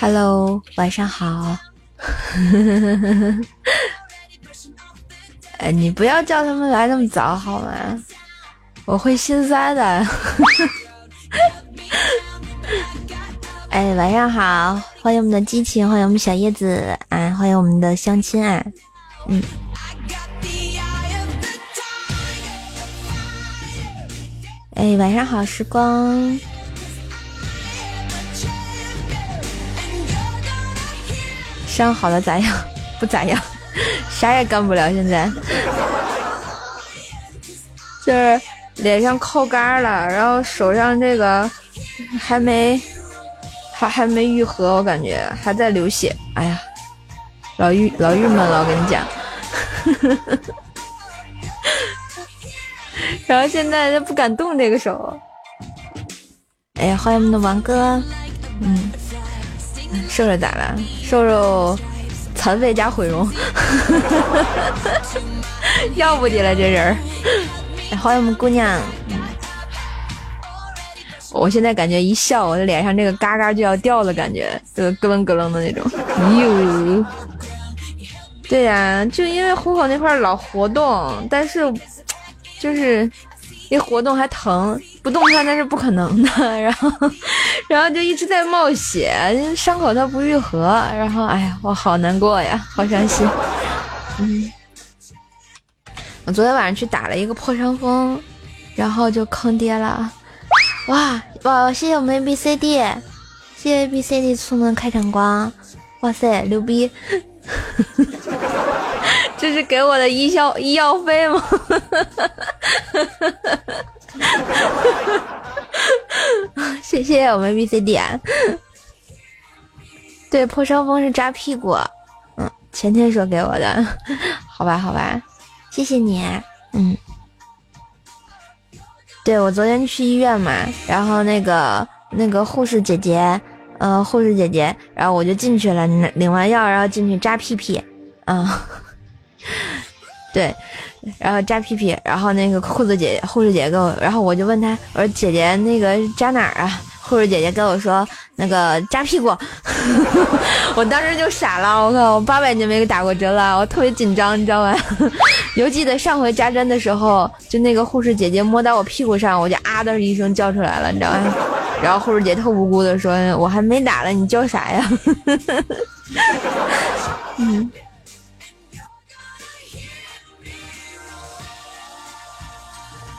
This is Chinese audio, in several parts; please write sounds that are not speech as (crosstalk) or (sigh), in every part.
Hello，晚上好。(laughs) 哎，你不要叫他们来那么早好吗？我会心塞的。(laughs) 哎，晚上好，欢迎我们的激情，欢迎我们小叶子啊，欢迎我们的相亲啊，嗯。哎，晚上好，时光。伤好了咋样？(laughs) 不咋样，(laughs) 啥也干不了。现在 (laughs) 就是脸上扣杆了，然后手上这个还没还还没愈合，我感觉还在流血。哎呀，老郁老郁闷了，我跟你讲。然后现在就不敢动这个手。哎呀，欢迎我们的王哥，嗯。瘦瘦咋了？瘦瘦残废加毁容，(laughs) 要不你了这人儿。欢迎我们姑娘。我现在感觉一笑，我的脸上这个嘎嘎就要掉了，感觉这个咯楞咯楞的那种。哟，对呀，就因为虎口那块老活动，但是就是。一活动还疼，不动弹那是不可能的。(laughs) 然后，然后就一直在冒血，伤口它不愈合。然后，哎呀，我好难过呀，好伤心。嗯，我昨天晚上去打了一个破伤风，然后就坑爹了。哇哇！谢谢我们 A B C D，谢谢 A B C D 送的开场光。哇塞，牛逼！(laughs) 这是给我的医药医药费吗？(laughs) 谢谢我们 B C D。对，破伤风是扎屁股。嗯，前天说给我的，好吧，好吧，谢谢你。嗯，对我昨天去医院嘛，然后那个那个护士姐姐，呃，护士姐姐，然后我就进去了，领完药，然后进去扎屁屁。嗯。(laughs) 对，然后扎屁屁，然后那个护士姐姐，护士姐姐跟我，然后我就问她，我说姐姐那个扎哪儿啊？护士姐姐跟我说那个扎屁股，(laughs) 我当时就傻了，我靠，我八百年没给打过针了，我特别紧张，你知道吗？(laughs) 犹记得上回扎针的时候，就那个护士姐姐摸到我屁股上，我就啊的一声叫出来了，你知道吗？然后护士姐特无辜的说，我还没打了，你叫啥呀？嗯。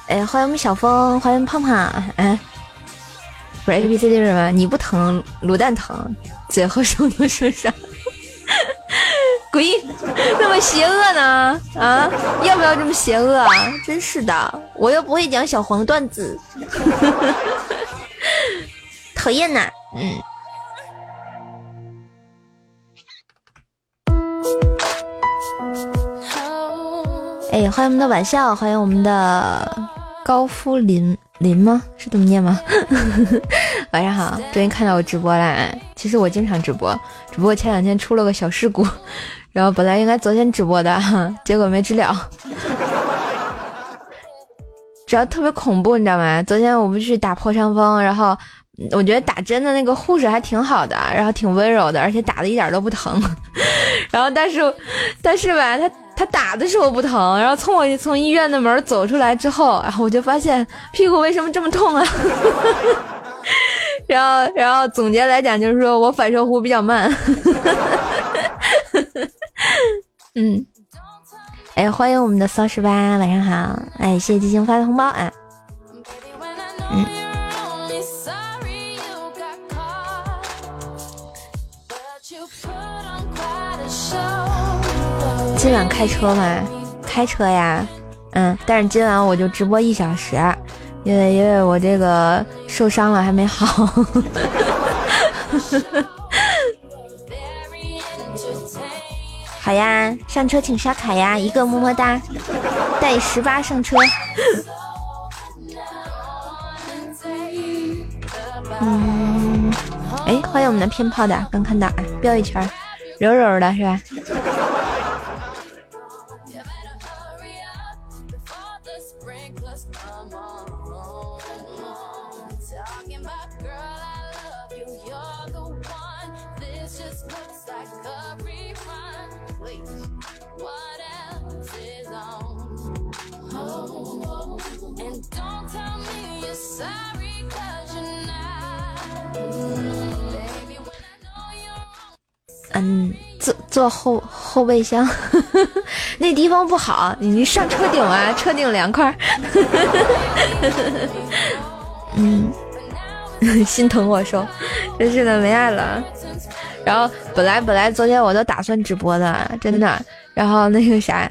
哎，欢迎我们小峰，欢迎胖胖。哎，不是 A B C D 是什么？你不疼，卤蛋疼，嘴和手都受伤。鬼，那么邪恶呢？啊，要不要这么邪恶啊？真是的，我又不会讲小黄段子。(laughs) 讨厌呐，嗯。哎，欢迎我们的晚笑，欢迎我们的。高夫林林吗？是这么念吗？(laughs) 晚上好，终于看到我直播了。其实我经常直播，只不过前两天出了个小事故，(laughs) 然后本来应该昨天直播的，(laughs) 结果没治了。主要特别恐怖，你知道吗？昨天我不去打破伤风，然后我觉得打针的那个护士还挺好的，然后挺温柔的，而且打的一点都不疼。然后但是但是吧，他。他打的时候不疼，然后从我从医院的门走出来之后，然后我就发现屁股为什么这么痛啊？(laughs) 然后，然后总结来讲就是说我反射弧比较慢。(laughs) 嗯，哎，欢迎我们的骚十八，晚上好，哎，谢谢激情发的红包啊。嗯。今晚开车吗？开车呀，嗯，但是今晚我就直播一小时，因为因为我这个受伤了还没好。好呀，上车请刷卡呀，一个么么哒，带十八上车。嗯，哎，欢迎我们的偏炮的，刚看到啊，飙一圈，柔柔的是吧？嗯，坐坐后后备箱，(laughs) 那地方不好，你上车顶啊，车顶凉快。(laughs) 嗯，(laughs) 心疼我说，真是的，没爱了。然后本来本来昨天我都打算直播的，真的。然后那个啥。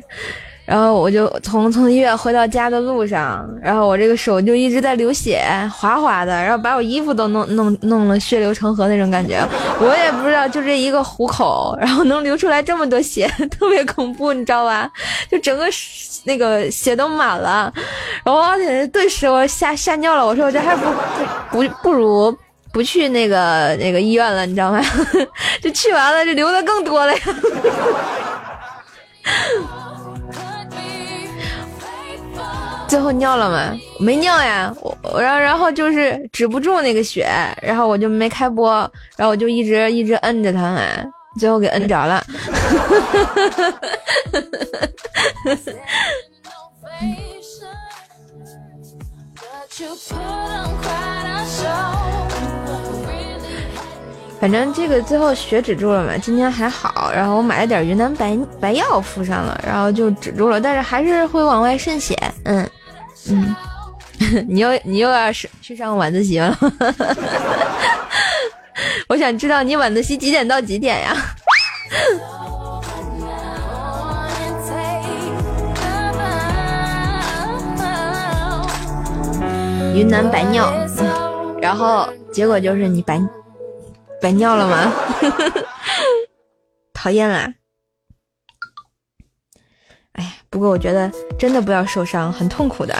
然后我就从从医院回到家的路上，然后我这个手就一直在流血，哗哗的，然后把我衣服都弄弄弄了血流成河那种感觉。我也不知道，就这一个虎口，然后能流出来这么多血，特别恐怖，你知道吧？就整个那个血都满了，然后而且顿时我吓吓尿了。我说我这还不不不不如不去那个那个医院了，你知道吗？(laughs) 就去完了，就流的更多了呀。最后尿了吗？没尿呀，我然后然后就是止不住那个血，然后我就没开播，然后我就一直一直摁着他们，最后给摁着了。(laughs) 反正这个最后血止住了嘛，今天还好，然后我买了点云南白白药敷上了，然后就止住了，但是还是会往外渗血，嗯。嗯，(laughs) 你又你又要是去上晚自习了？(laughs) 我想知道你晚自习几点到几点呀？(laughs) 云南白尿，然后结果就是你白白尿了吗？讨厌啦！不过我觉得真的不要受伤，很痛苦的。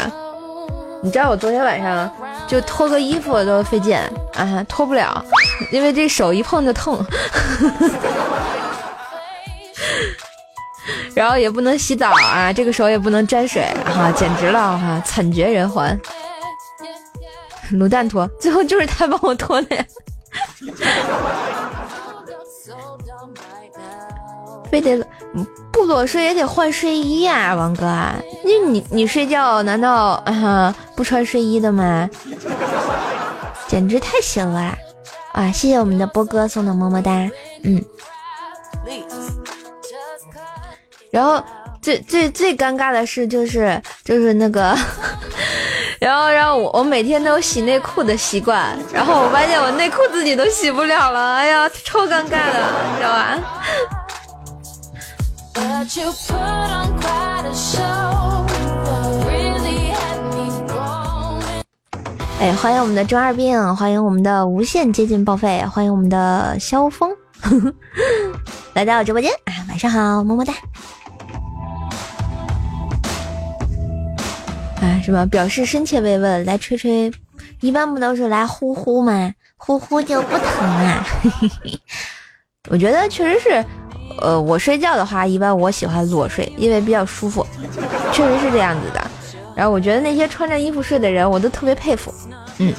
你知道我昨天晚上就脱个衣服都费劲啊，脱不了，因为这手一碰就痛。(laughs) 然后也不能洗澡啊，这个手也不能沾水啊，简直了哈，惨绝人寰。(laughs) 卤蛋脱，最后就是他帮我脱的呀。非得不裸睡也得换睡衣呀，王哥，你你你睡觉难道啊不穿睡衣的吗？简直太行了啊！谢谢我们的波哥送的么么哒，嗯。然后最最最尴尬的事就是就是那个，(laughs) 然后然后我我每天都有洗内裤的习惯，然后我发现我内裤自己都洗不了了，哎呀，超尴尬的，你知道吧？哎，欢迎我们的中二病，欢迎我们的无限接近报废，欢迎我们的萧峰 (laughs) 来到直播间啊！晚上好，么么哒！哎，什么表示深切慰问？来吹吹，一般不都是来呼呼吗？呼呼就不疼啊！(laughs) 我觉得确实是。呃，我睡觉的话，一般我喜欢裸睡，因为比较舒服，确实是这样子的。然后我觉得那些穿着衣服睡的人，我都特别佩服。嗯，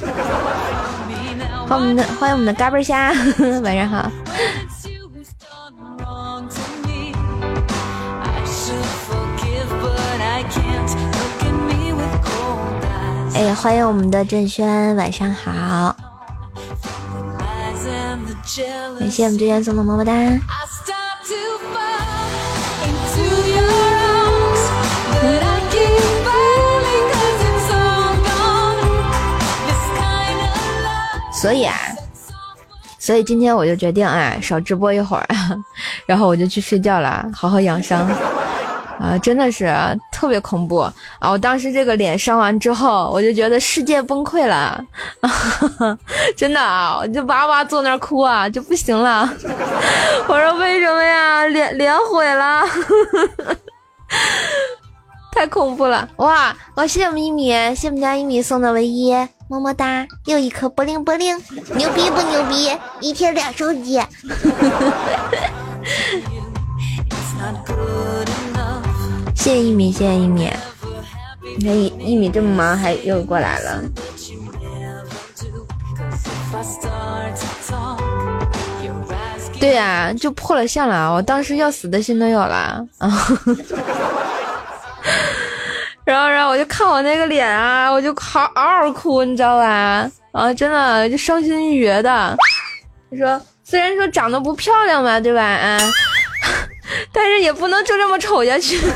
欢迎我们的欢迎我们的嘎嘣虾，(laughs) 晚上好。哎，欢迎我们的郑轩，晚上好。感谢我们之前送的么么哒。所以啊，所以今天我就决定啊，少直播一会儿，(laughs) 然后我就去睡觉了，好好养伤。啊！真的是特别恐怖啊！我当时这个脸伤完之后，我就觉得世界崩溃了，(laughs) 真的啊，我就哇哇坐那哭啊，就不行了。(laughs) 我说为什么呀？脸脸毁了，(laughs) 太恐怖了！哇，我谢谢我们一米，谢谢我们家一米送的唯一。么么哒，又一颗波灵波灵，牛逼不牛逼？一天俩手机。谢谢一米，谢谢一米。你看一一米这么忙，还又过来了。对呀，就破了相了，我当时要死的心都有了啊！(laughs) 然后，然后我就看我那个脸啊，我就嗷嗷嗷哭，你知道吧？啊，真的就伤心欲绝的。你说，虽然说长得不漂亮吧，对吧？啊，(laughs) 但是也不能就这么丑下去。(laughs)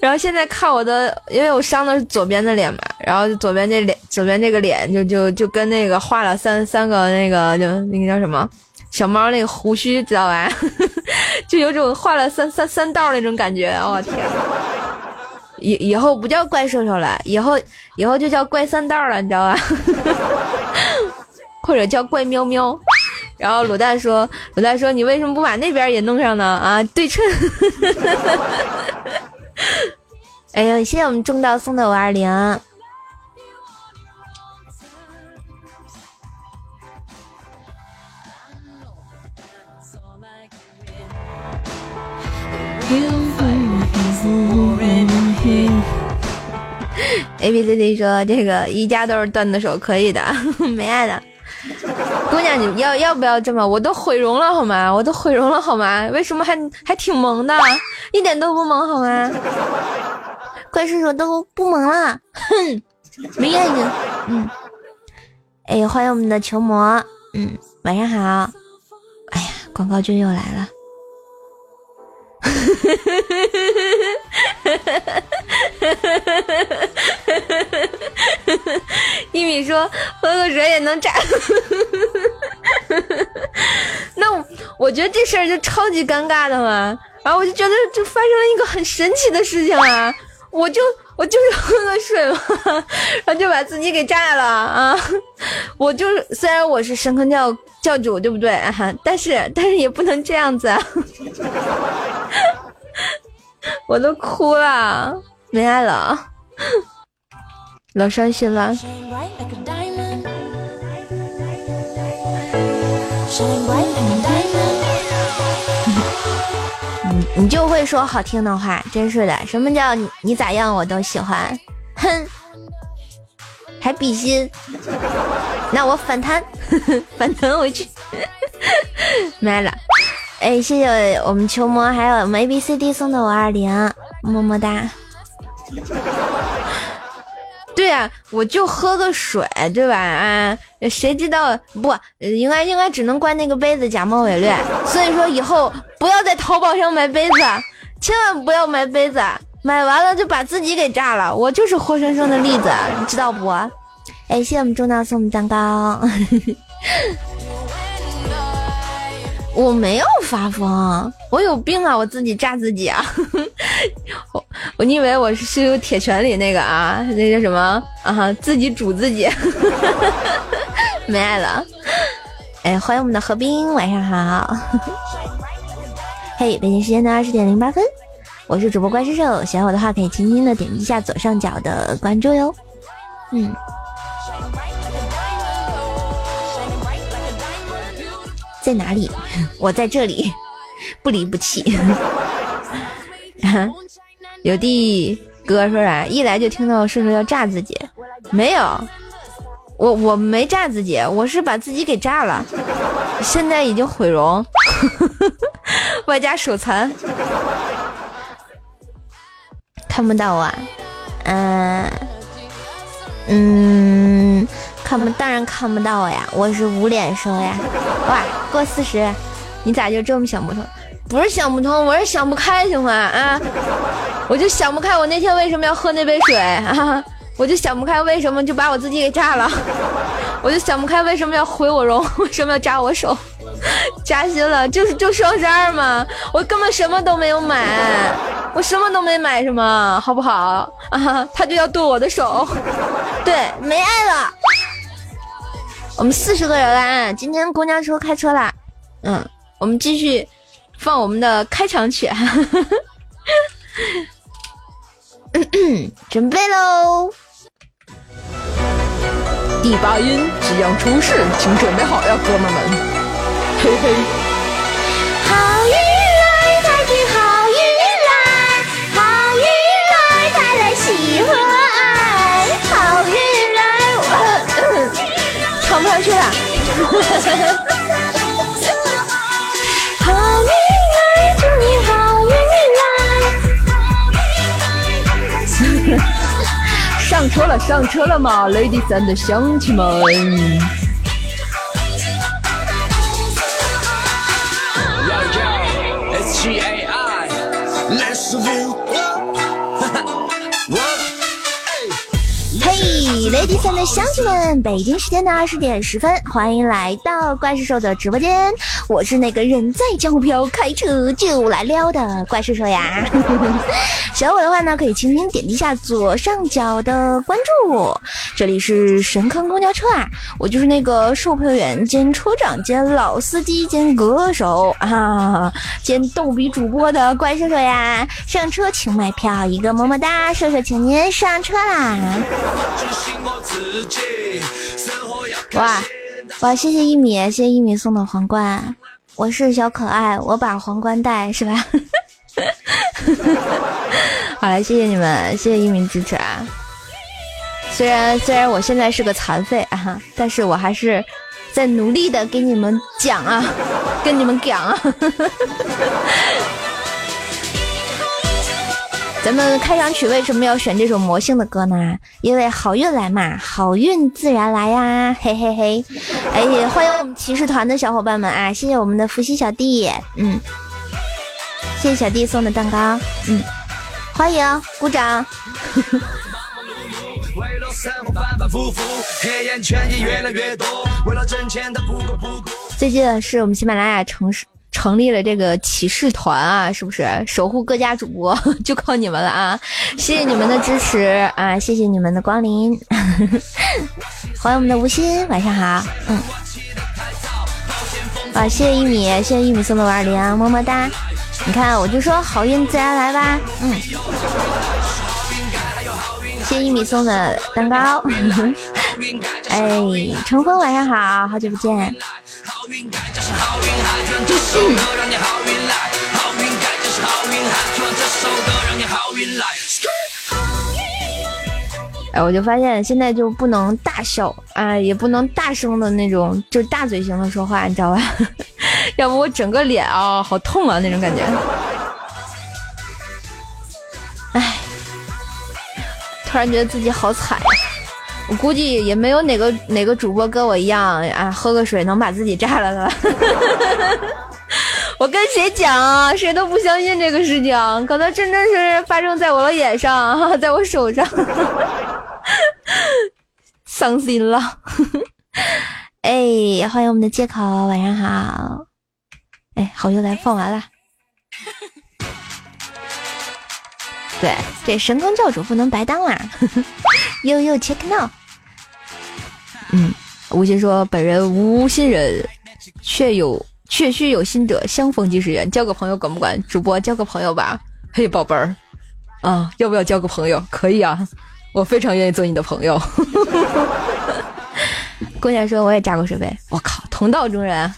然后现在看我的，因为我伤的是左边的脸嘛，然后左边这脸，左边这个脸就就就跟那个画了三三个那个就那个叫什么小猫那个胡须，知道吧？(laughs) 就有种画了三三三道那种感觉。我天，以以后不叫怪兽兽了，以后以后就叫怪三道了，你知道吧？或者叫怪喵喵。然后卤蛋说：“卤蛋说，你为什么不把那边也弄上呢？啊，对称。(laughs) 哎呀，谢谢我们中道送的五二零。A B C D 说这个一家都是段子手，可以的，(laughs) 没爱的。” (laughs) 姑娘，你要要不要这么？我都毁容了好吗？我都毁容了好吗？为什么还还挺萌的？一点都不萌好吗？怪叔叔都不萌了，哼，没眼睛。嗯，哎，欢迎我们的球魔。嗯，晚上好。哎呀，广告君又来了。(laughs) 一米说喝个水也能炸，(laughs) 那我觉得这事儿就超级尴尬的嘛。然后我就觉得就发生了一个很神奇的事情啊，我就。我就是喝个水嘛，(laughs) 然后就把自己给炸了啊！我就虽然我是神坑教教主，对不对？但是但是也不能这样子，啊！(laughs) 我都哭了，没爱了，老伤心了。你 (laughs) 你就会说好听的话，真是的。什么叫你你咋样我都喜欢？哼，还比心？(laughs) 那我反弹，(laughs) 反弹回去。没了。哎，谢谢我们球魔，还有我们 A B C D 送的五二零，么么哒。对呀，我就喝个水，对吧？啊，谁知道不？应该应该只能怪那个杯子假冒伪劣。所以说以后不要在淘宝上买杯子，千万不要买杯子，买完了就把自己给炸了。我就是活生生的例子，你知道不？哎，谢谢我们中道送的蛋糕。(laughs) 我没有发疯，我有病啊！我自己炸自己啊！(laughs) 我我你以为我是《铁拳》里那个啊？那叫什么啊？自己煮自己，(laughs) 没爱了。哎，欢迎我们的何冰，晚上好。(laughs) 嘿，北京时间的二十点零八分，我是主播怪兽兽，喜欢我的话可以轻轻的点击一下左上角的关注哟。嗯。在哪里？(laughs) 我在这里，(laughs) 不离不弃。(laughs) 有弟哥说啥？一来就听到顺顺要炸自己，没有，我我没炸自己，我是把自己给炸了，现在已经毁容，外加手残，看不到啊，嗯嗯。看不，当然看不到呀！我是无脸生呀！哇，过四十，你咋就这么想不通？不是想不通，我是想不开，行吗？啊，我就想不开，我那天为什么要喝那杯水啊？我就想不开，为什么就把我自己给炸了？我就想不开，为什么要毁我容？为什么要扎我手？扎心了，就是就双十二嘛，我根本什么都没有买，我什么都没买，什么好不好啊？他就要剁我的手，对，没爱了。我们四十个人啦，今天公交车开车啦，嗯，我们继续放我们的开场曲，(laughs) 准备喽！第八音即将出世，请准备好呀，哥们们！嘿嘿，好运去了。好运来，祝你好运来。(laughs) 上车了，上车了吗，Lady 三的乡亲们。Ladies and 乡亲们，北京时间的二十点十分，欢迎来到怪兽兽的直播间。我是那个人在江湖飘，开车就来撩的怪兽兽呀。喜欢我的话呢，可以轻轻点击一下左上角的关注。这里是神坑公交车啊，我就是那个售票员兼车长兼老司机兼歌手啊兼逗比主播的怪兽兽呀。上车请买票，一个么么哒，兽兽请您上车啦。哇哇！谢谢一米，谢谢一米送的皇冠。我是小可爱，我把皇冠戴是吧？(laughs) 好了，谢谢你们，谢谢一米支持啊。虽然虽然我现在是个残废啊，但是我还是在努力的给你们讲啊，跟你们讲啊。咱们开场曲为什么要选这首魔性的歌呢？因为好运来嘛，好运自然来呀，嘿嘿嘿！哎，欢迎我们骑士团的小伙伴们啊！谢谢我们的伏羲小弟，嗯，谢谢小弟送的蛋糕，嗯，欢迎，鼓掌。最近是我们喜马拉雅城市。成立了这个骑士团啊，是不是守护各家主播 (laughs) 就靠你们了啊？谢谢你们的支持啊！谢谢你们的光临，(laughs) 欢迎我们的吴昕，晚上好，嗯，啊，谢谢一米，谢谢一米送的五二零，么么哒！你看，我就说好运自然来吧，嗯，谢谢一米送的蛋糕，(laughs) 哎，成风晚上好，好久不见。好运来，就是好运来。祝这首歌让你好运来，好运来。希望这首歌让你好运来哎，我就发现现在就不能大笑啊，也不能大声的那种，就大嘴型的说话，你知道吧？(laughs) 要不我整个脸啊，好痛啊，那种感觉。哎，突然觉得自己好惨。我估计也没有哪个哪个主播跟我一样啊，喝个水能把自己炸了的。(laughs) 我跟谁讲啊？谁都不相信这个事情，可能真的是发生在我的脸上，(laughs) 在我手上，(laughs) 伤心了。哎，欢迎我们的借口，晚上好。哎，好运来放完了。对，这神坑教主不能白当啦。悠悠 check now。嗯，吴昕说：“本人无心人，却有却须有心者，相逢即是缘。交个朋友管不管？主播交个朋友吧。嘿，宝贝儿，啊，要不要交个朋友？可以啊，我非常愿意做你的朋友。(laughs) 姑娘说：“我也扎过水杯。”我靠，同道中人，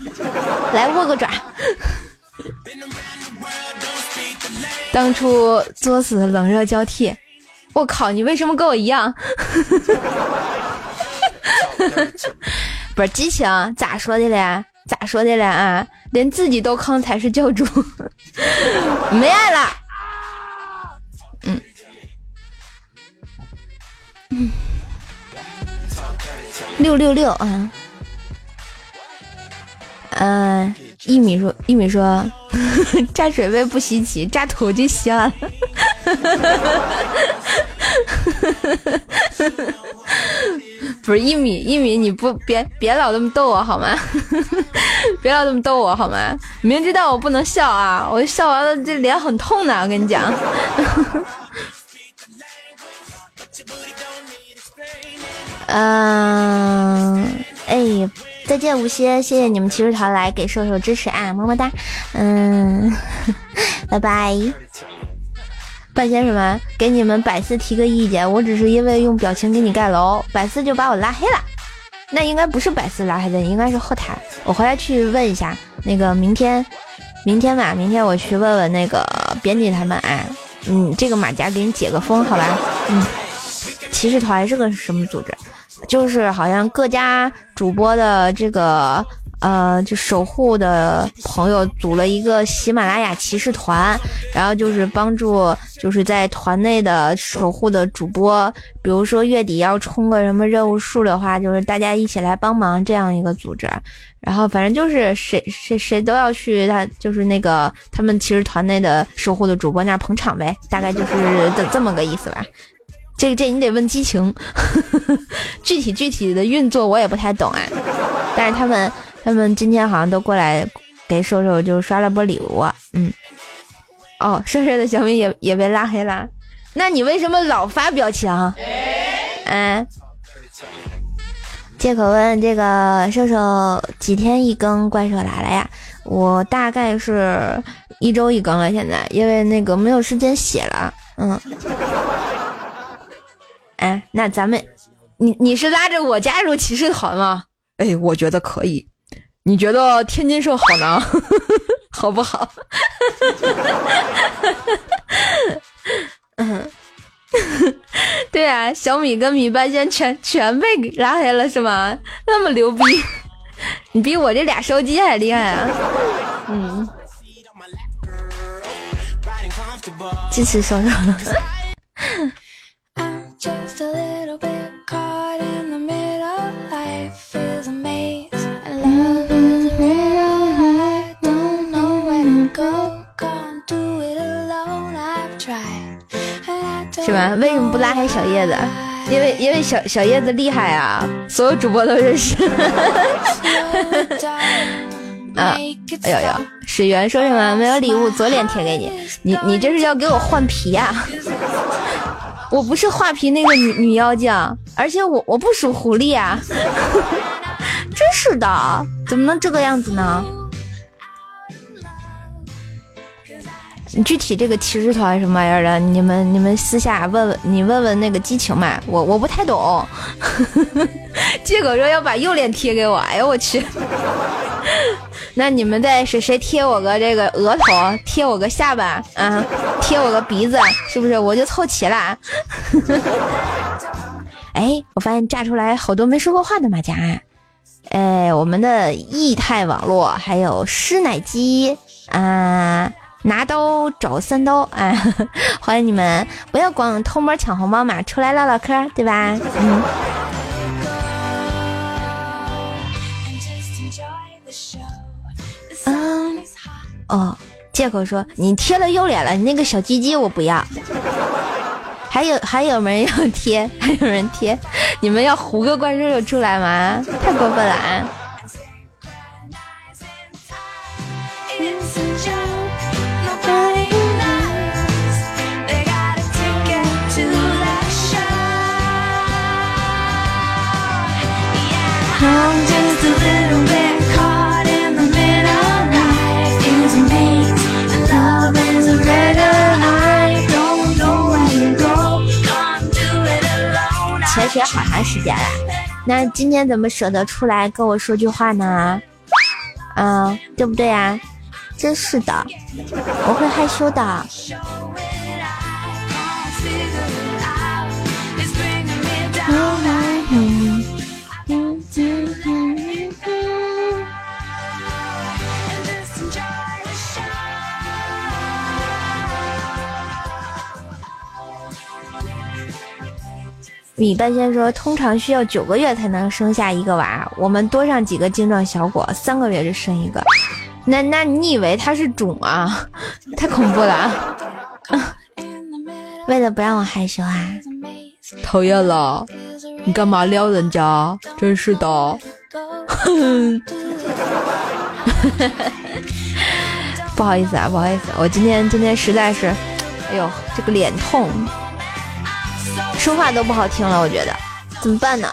来握个爪。当初作死冷热交替，我靠，你为什么跟我一样？(laughs) 不是激情，咋说的嘞？咋说的嘞？啊，连自己都坑才是教主，没爱了。嗯嗯，六六六啊，嗯，一米说，一米说，炸水杯不稀奇，炸土就稀罕。(laughs) 不是一米一米，你不别别老这么逗我好吗？(laughs) 别老这么逗我好吗？明知道我不能笑啊，我笑完了这脸很痛的，我跟你讲。(laughs) 嗯，哎，再见无歇，谢谢你们骑士团来给瘦瘦支持啊，么么哒。嗯，(laughs) 拜拜。半仙什么？给你们百思提个意见，我只是因为用表情给你盖楼，百思就把我拉黑了。那应该不是百思拉黑的，应该是后台。我回来去问一下。那个明天，明天吧，明天我去问问那个编辑他们。哎，嗯，这个马甲给你解个封，好吧？嗯，骑士团是个什么组织？就是好像各家主播的这个。呃，就守护的朋友组了一个喜马拉雅骑士团，然后就是帮助，就是在团内的守护的主播，比如说月底要冲个什么任务数的话，就是大家一起来帮忙这样一个组织。然后反正就是谁谁谁都要去他就是那个他们骑士团内的守护的主播那儿捧场呗，大概就是这这么个意思吧。这这你得问激情，(laughs) 具体具体的运作我也不太懂啊，但是他们。他们今天好像都过来给瘦瘦就刷了波礼物，嗯，哦，瘦瘦的小米也也被拉黑了，那你为什么老发表情？嗯，借口问这个瘦瘦几天一更怪兽来了呀？我大概是一周一更了，现在因为那个没有时间写了，嗯，哎，那咱们，你你是拉着我加入骑士团吗？哎，我觉得可以。你觉得天津社好呢，(laughs) 好不好？嗯，(laughs) 对啊，小米跟米半仙全全被拉黑了是吗？那么牛逼，(laughs) 你比我这俩烧鸡还厉害啊！嗯，支持收收。是吧？为什么不拉黑小叶子？因为因为小小叶子厉害啊，所有主播都认识。(laughs) 啊！哎呦呦，水源说什么？没有礼物，左脸贴给你。你你这是要给我换皮呀？我不是画皮那个女女妖精，而且我我不属狐狸啊！(laughs) 真是的，怎么能这个样子呢？你具体这个骑士团什么玩意儿的，你们你们私下问问，你问问那个激情嘛，我我不太懂。(laughs) 借口说要把右脸贴给我，哎呦我去！那你们再谁谁贴我个这个额头，贴我个下巴，啊，贴我个鼻子，是不是我就凑齐了？(laughs) 哎，我发现炸出来好多没说过话的马甲。哎，我们的易泰网络还有师奶机啊。拿刀找三刀，啊，(laughs) 欢迎你们！不要光偷摸抢红包嘛，出来唠唠嗑，对吧？嗯。哦，借口说你贴了右脸了，你那个小鸡鸡我不要。还有还有没人要贴？还有人贴？你们要胡个怪兽兽出来吗？太过分了啊！好长时间了，那今天怎么舍得出来跟我说句话呢？嗯，对不对呀？真是的，我会害羞的。米半仙说，通常需要九个月才能生下一个娃，我们多上几个精壮小伙，三个月就生一个。那那你以为他是种啊？太恐怖了！(laughs) 为了不让我害羞啊，(laughs) 讨厌了！你干嘛撩人家？真是的！(laughs) 不好意思啊，不好意思，我今天今天实在是，哎呦，这个脸痛。说话都不好听了，我觉得怎么办呢？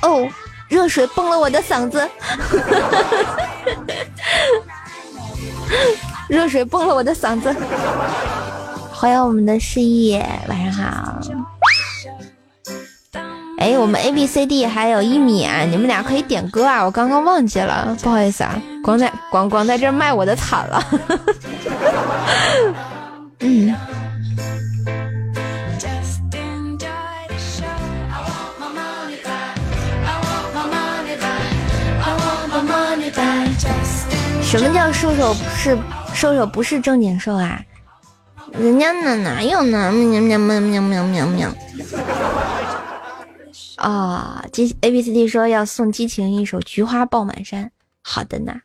哦，热水崩了我的嗓子，(laughs) 热水崩了我的嗓子。欢迎我们的失忆，晚上好。哎，我们 A B C D 还有一米啊，你们俩可以点歌啊！我刚刚忘记了，不好意思啊，光在光光在这卖我的惨了。(laughs) 嗯。什么叫瘦瘦是瘦瘦不是正经瘦啊？人家哪哪有呢？喵喵喵喵喵喵喵！啊，激 A B C D 说要送激情一首《菊花爆满山》。好的呢，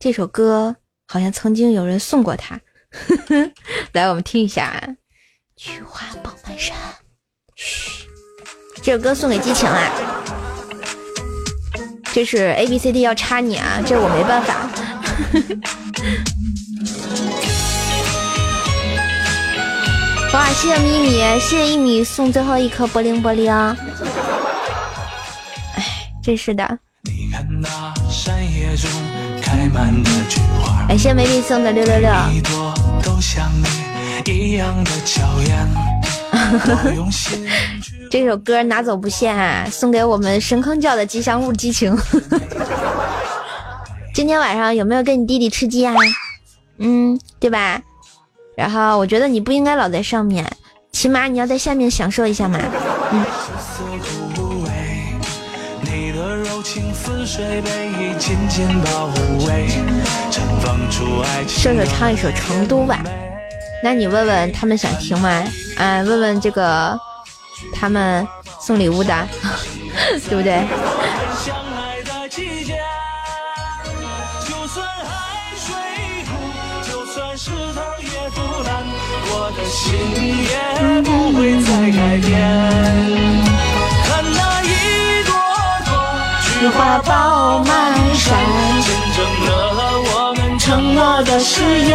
这首歌好像曾经有人送过他。(laughs) 来，我们听一下《菊花爆满山》。嘘，这首歌送给激情啊！这是 A B C D 要插你啊，这我没办法。(laughs) 哇，谢谢咪咪，谢谢一米送最后一颗玻璃玻璃啊！哎，真是的。感谢美丽送的六六六。这首歌拿走不限，送给我们神坑教的吉祥物激情。(laughs) 今天晚上有没有跟你弟弟吃鸡啊？嗯，对吧？然后我觉得你不应该老在上面，起码你要在下面享受一下嘛。嗯。射手唱一首《成都》吧，那你问问他们想听吗？啊，问问这个他们送礼物的，(laughs) 对不对？心也不会再改变。看那一朵朵菊花爆满山，见证了我们承诺的誓言。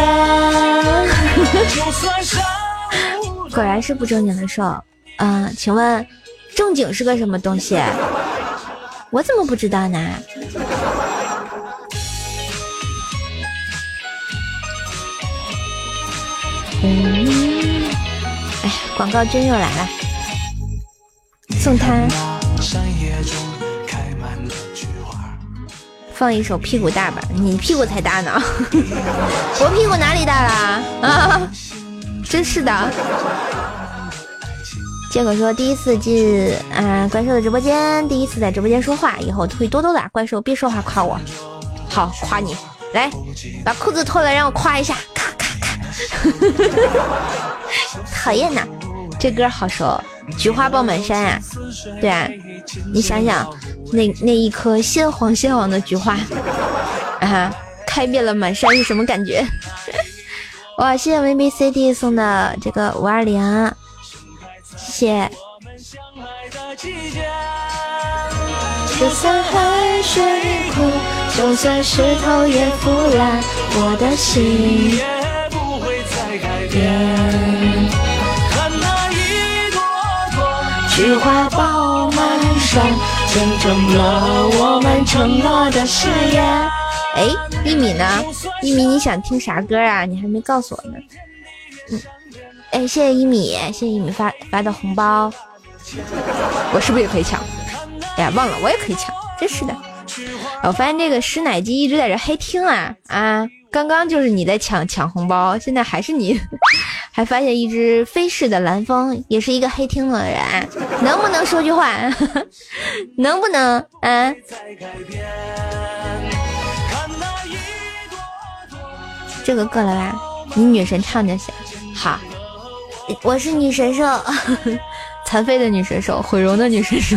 (laughs) 果然是不正经的兽。嗯，请问正经是个什么东西？我怎么不知道呢？嗯。广告君又来了，送他放一首屁股大吧，你屁股才大呢，(laughs) 我屁股哪里大了啊？(laughs) 真是的。结果说第一次进啊怪兽的直播间，第一次在直播间说话，以后会多多的。怪兽别说话夸我，好夸你，来把裤子脱了让我夸一下，咔咔咔。(laughs) 讨厌呐，这歌好熟，菊花爆满山啊！对啊，你想想，那那一颗鲜黄鲜黄的菊花 (laughs) 啊，开遍了满山是什么感觉？(laughs) 哇，谢谢 V B C D 送的这个五二零，谢谢。就算海水枯，就算石头也腐烂，我的心菊花爆满山，见证了我们承诺的誓言。哎，一米呢？一米，你想听啥歌啊？你还没告诉我呢。嗯，哎，谢谢一米，谢谢一米发发的红包。我是不是也可以抢？哎呀，忘了，我也可以抢，真是的。我发现这个师奶机一直在这黑听啊啊！刚刚就是你在抢抢红包，现在还是你。还发现一只飞逝的蓝风，也是一个黑听的人，能不能说句话？(laughs) 能不能？啊？这个够了吧？你女神唱就行。好，我是女神兽，(laughs) 残废的女神兽，毁容的女神兽。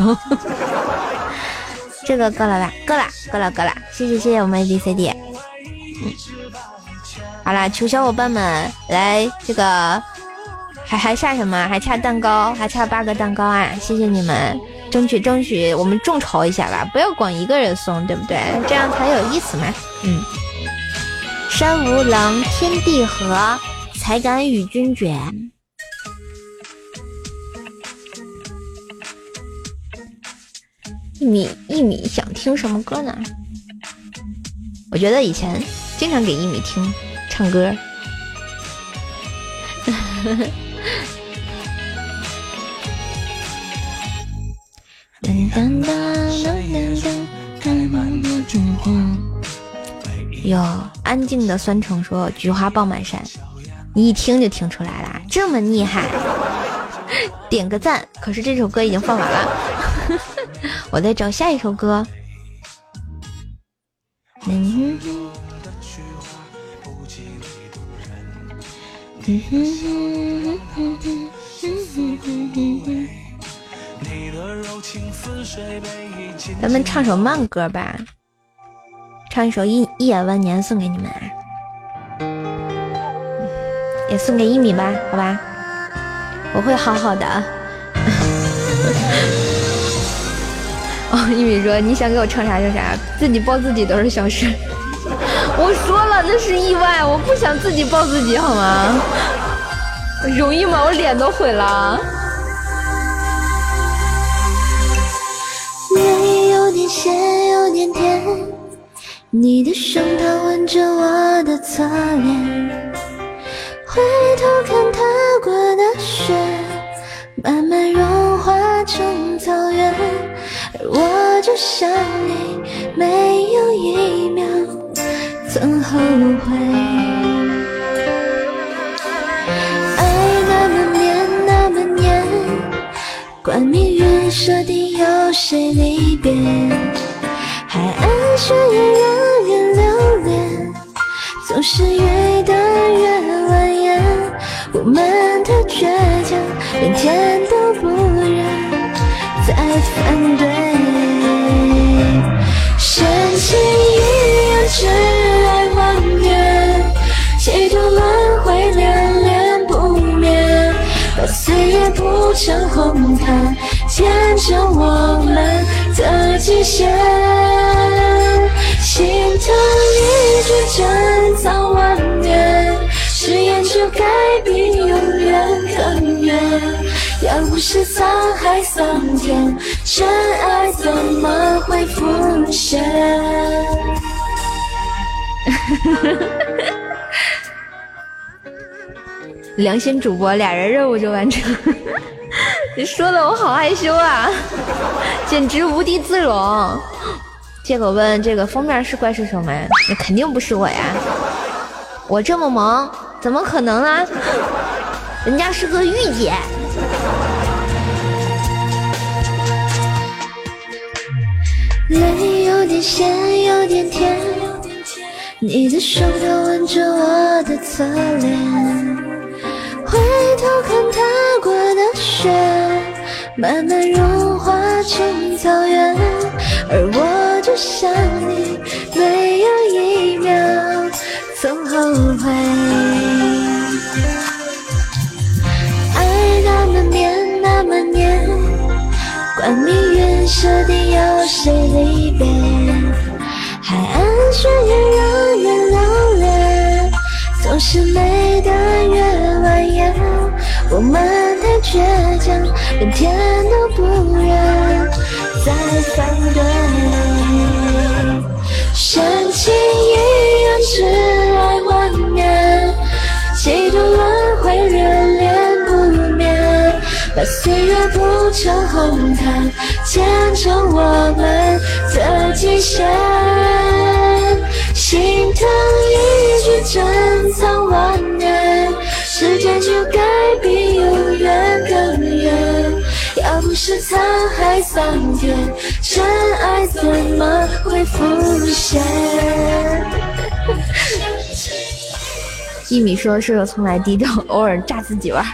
(laughs) 这个够了吧？够了，够了，够了。谢谢，谢谢我们 A B C D。嗯。好啦，求小伙伴们来这个，还还差什么？还差蛋糕，还差八个蛋糕啊！谢谢你们，争取争取，我们众筹一下吧，不要光一个人送，对不对？这样才有意思嘛。嗯。山无棱，天地合，才敢与君绝。一米一米想听什么歌呢？我觉得以前经常给一米听。唱歌，(laughs) 哟，安静的酸橙说：“菊花爆满山，你一听就听出来了，这么厉害，(laughs) 点个赞。”可是这首歌已经放完了，(laughs) 我在找下一首歌。嗯咱们唱首慢歌吧，唱一首《一一眼万年》送给你们，也送给一米吧，好吧，我会好好的。(laughs) 哦，一米说你想给我唱啥就啥，自己抱自己都是小事。我说了那是意外，我不想自己抱自己好吗？容易吗？我脸都毁了。泪有点咸，有点甜，你的胸膛吻着我的侧脸，回头看踏过的雪，慢慢融化成草原，而我就像你，没有一秒曾后悔。爱那么绵，那么黏，管命运设定有谁离别，海岸线也让人留恋，总是越等越蜿蜒，我们的倔强连天都不忍再反对，深情成红毯，见证我们的极限。心疼一句珍藏万年，誓言就该比永远更远。要不是沧海桑田，真爱怎么会浮现？(laughs) 良心主播，俩人任务就完成。(laughs) 你说的我好害羞啊，简直无地自容。借口问这个封面是怪兽手吗？那肯定不是我呀，我这么萌，怎么可能呢？人家是个御姐。泪有点咸，有点甜，你的胸膛吻着我的侧脸，回头看踏过的雪，慢慢融化成草原，而我就像你，没有一秒曾后悔。爱那么绵，那么黏。管命运设定有谁离别，海岸线也让人留恋，总是美得越蜿蜒，我们的倔强连天都不忍再反对，深情一眼挚爱万年，几度轮回恋恋不灭。把岁月铺成红毯，见证我们的极限。心疼一句珍藏万年，时间就该比永远更远。要不是沧海桑田，真爱怎么会浮现？一米说：“射手从来低调，偶尔炸自己玩。”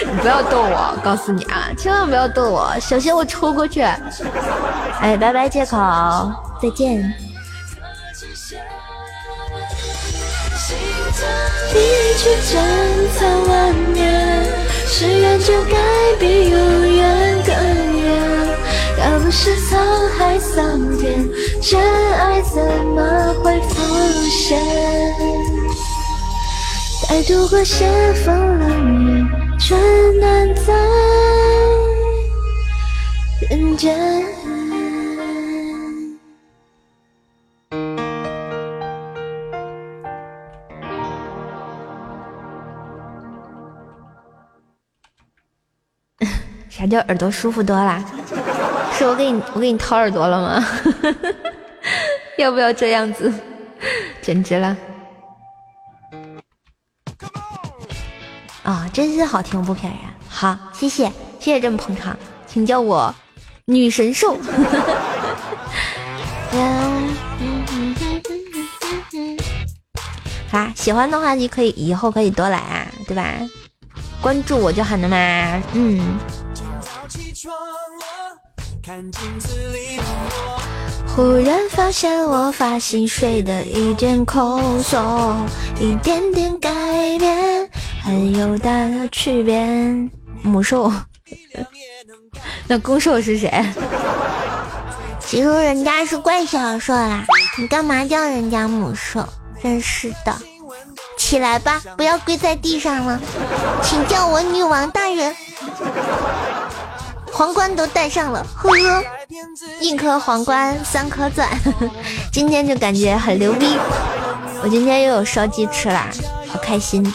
你不要逗我，告诉你啊，千万不要逗我，小心我抽过去。哎，拜拜，借口，再见。一句珍藏万年，誓言就该比永远更远。要不是沧海桑田，真爱怎么会浮现？待度过险峰冷月，春暖在人间。啥叫耳朵舒服多啦？是我给你我给你掏耳朵了吗？(laughs) 要不要这样子？简直了！啊、真心好听不骗人。好，谢谢谢谢这么捧场，请叫我女神兽。嗯嗯嗯发，喜欢的话你可以以后可以多来啊，对吧？关注我就好了嘛，嗯。忽然发现我发型睡得一点抠搜，一点点改变，很有大的区别。母兽，(laughs) 那公兽是谁？其实人家是怪小兽啦，你干嘛叫人家母兽？真是的，起来吧，不要跪在地上了，请叫我女王大人。皇冠都戴上了，呵呵，一颗皇冠三颗钻，(laughs) 今天就感觉很牛逼。我今天又有烧鸡吃啦，好开心。(laughs)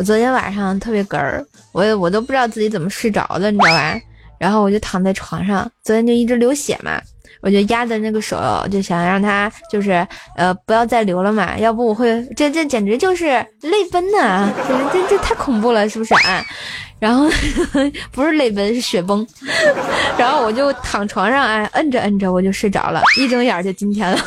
我昨天晚上特别哏儿，我我都不知道自己怎么睡着的，你知道吧？然后我就躺在床上，昨天就一直流血嘛，我就压着那个手，就想让它就是呃不要再流了嘛，要不我会这这简直就是泪奔呐，这这太恐怖了，是不是啊？然后 (laughs) 不是泪奔是血崩，(laughs) 然后我就躺床上哎摁着摁着我就睡着了，一睁眼就今天了。(laughs)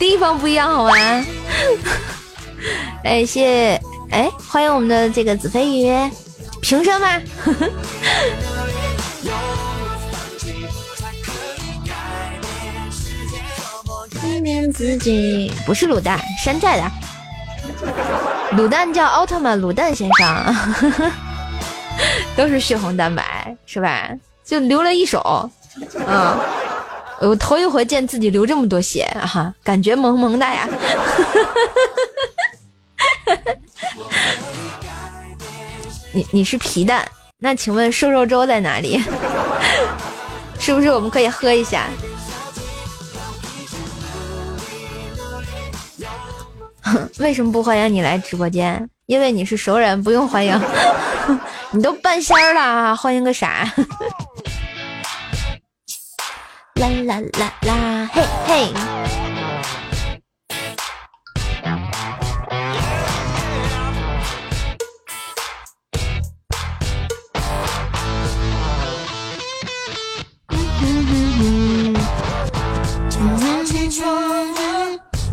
地方不一样，好吗？(laughs) 哎，谢哎，欢迎我们的这个子飞鱼，凭什么？(laughs) 改变自己不是卤蛋，山寨的。卤蛋叫奥特曼卤蛋先生，(laughs) 都是血红蛋白，是吧？就留了一手，嗯。我头一回见自己流这么多血啊，感觉萌萌的呀！你你是皮蛋，那请问瘦肉粥在哪里？(laughs) 是不是我们可以喝一下？(laughs) 为什么不欢迎你来直播间？因为你是熟人，不用欢迎。(laughs) 你都半仙儿了，欢迎个啥？啦啦啦啦，嘿嘿！起床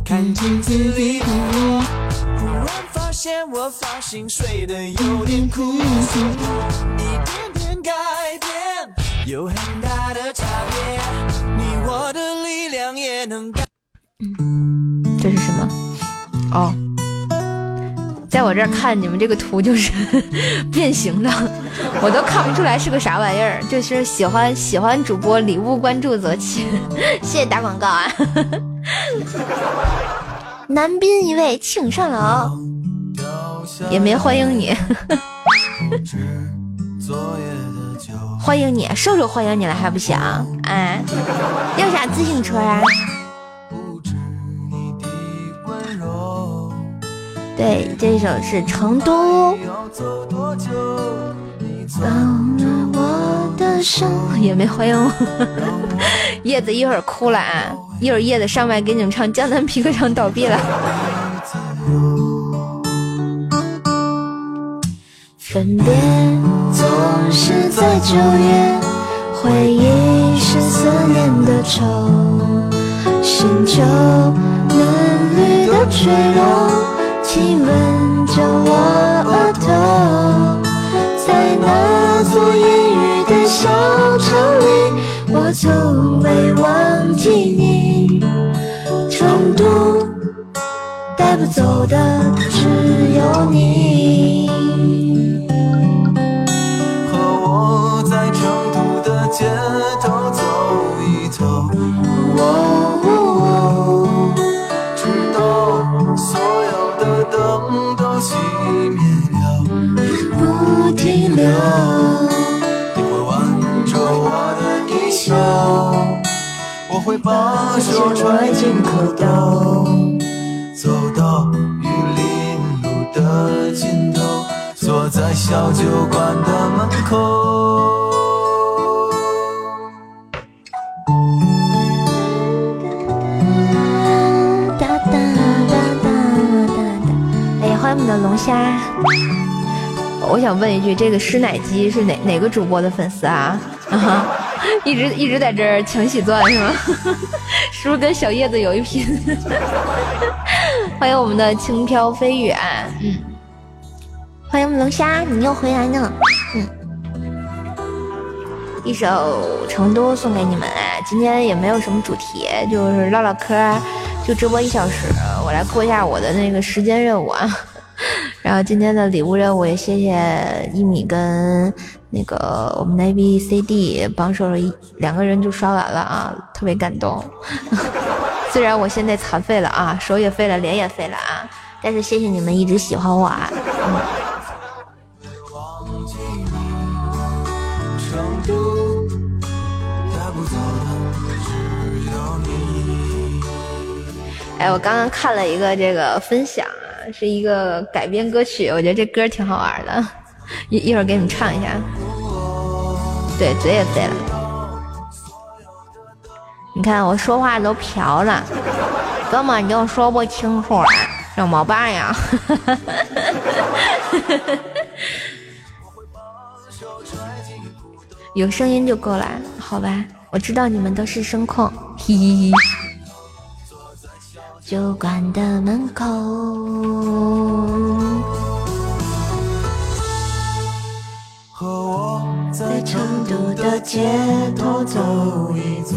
看镜子里的我，忽然发现我发型睡得有点酷，一点点改变，有很大的差别。这是什么？哦，在我这儿看你们这个图就是 (laughs) 变形的，我都看不出来是个啥玩意儿。就是喜欢喜欢主播礼物关注则起，(laughs) 谢谢打广告啊！(laughs) 男宾一位，请上楼，也没欢迎你，欢迎你，瘦瘦欢迎你了还不行？哎，要啥自行车啊？对，这首是《成都》。也没欢迎我，(laughs) 叶子一会儿哭了啊！一会儿叶子上麦给你们唱《江南皮革厂倒闭了》。分别是在九月，回忆是思念的愁，星球嫩绿的垂落。亲吻着我额头，在那座阴雨的小城里，我从未忘记你。成都带不走的只有你。把手揣进裤兜，走到玉林路的尽头，坐在小酒馆的门口。哒哒哒哒哒哒，哎，欢迎我们的龙虾，我想问一句，这个师奶鸡是哪哪个主播的粉丝啊？啊哈，一直一直在这儿抢喜钻是吗？(laughs) 是不是跟小叶子有一拼？(laughs) 欢迎我们的轻飘飞远，嗯，欢迎我们龙虾，你又回来呢，嗯，一首成都送给你们，今天也没有什么主题，就是唠唠嗑，就直播一小时，我来过一下我的那个时间任务啊。然后今天的礼物任务也谢谢一米跟那个我们的 A B C D 帮手了一两个人就刷完了啊，特别感动。(laughs) 虽然我现在残废了啊，手也废了，脸也废了啊，但是谢谢你们一直喜欢我啊。哎，我刚刚看了一个这个分享。是一个改编歌曲，我觉得这歌挺好玩的，(laughs) 一一会儿给你们唱一下。对，嘴也废了。你看我说话都瓢了，根本就说不清楚，怎么办呀？(laughs) 有声音就够了，好吧？我知道你们都是声控，嘿嘿嘿。酒馆的门口，和我在成都的街头走一走，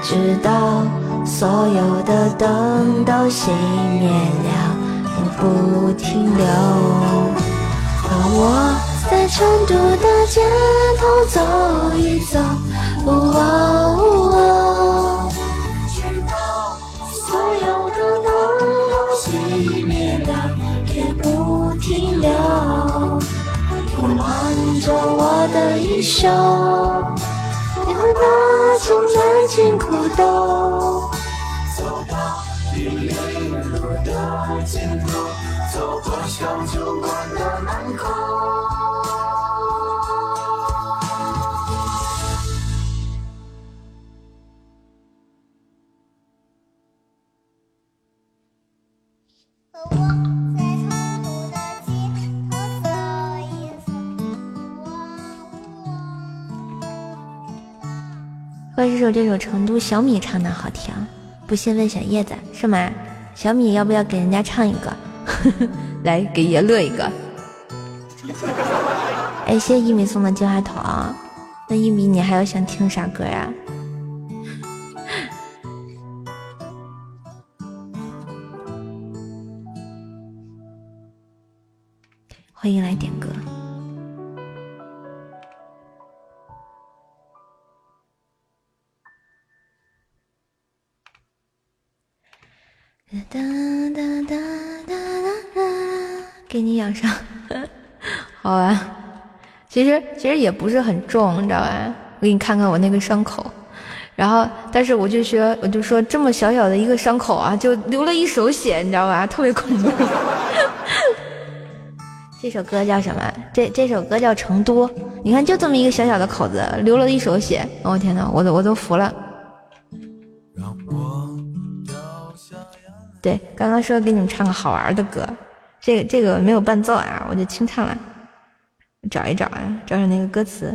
直到所有的灯都熄灭了，也不停留。和我在成都的街头走一走。灭做我的衣袖，你会把情埋进裤兜。走到玉林路的尽头，走过小酒馆的门口。怪叔叔，这首成都小米唱的好听，不信问小叶子是吗？小米要不要给人家唱一个？(laughs) 来给爷乐一个。(laughs) 哎，谢谢一米送的金话筒。那一米，你还有想听啥歌呀？(laughs) 欢迎来点歌。哒哒哒哒哒哒，给你养伤，(laughs) 好啊。其实其实也不是很重，你知道吧？我给你看看我那个伤口，然后但是我就说我就说这么小小的一个伤口啊，就流了一手血，你知道吧？特别恐怖。(laughs) 这首歌叫什么？这这首歌叫《成都》。你看，就这么一个小小的口子，流了一手血。我天呐，我都我都服了。对，刚刚说给你们唱个好玩的歌，这个这个没有伴奏啊，我就清唱了。找一找啊，找找那个歌词。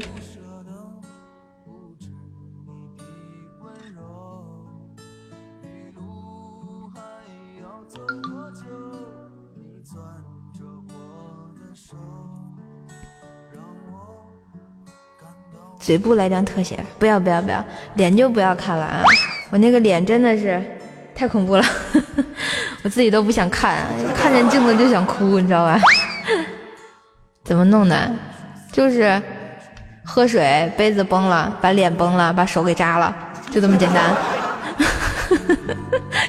嘴部来张特写，不要不要不要，脸就不要看了啊！我那个脸真的是。太恐怖了。(laughs) 我自己都不想看看见镜子就想哭你知道吧？(laughs) 怎么弄的？就是喝水杯子崩了把脸崩了把手给扎了就这么简单。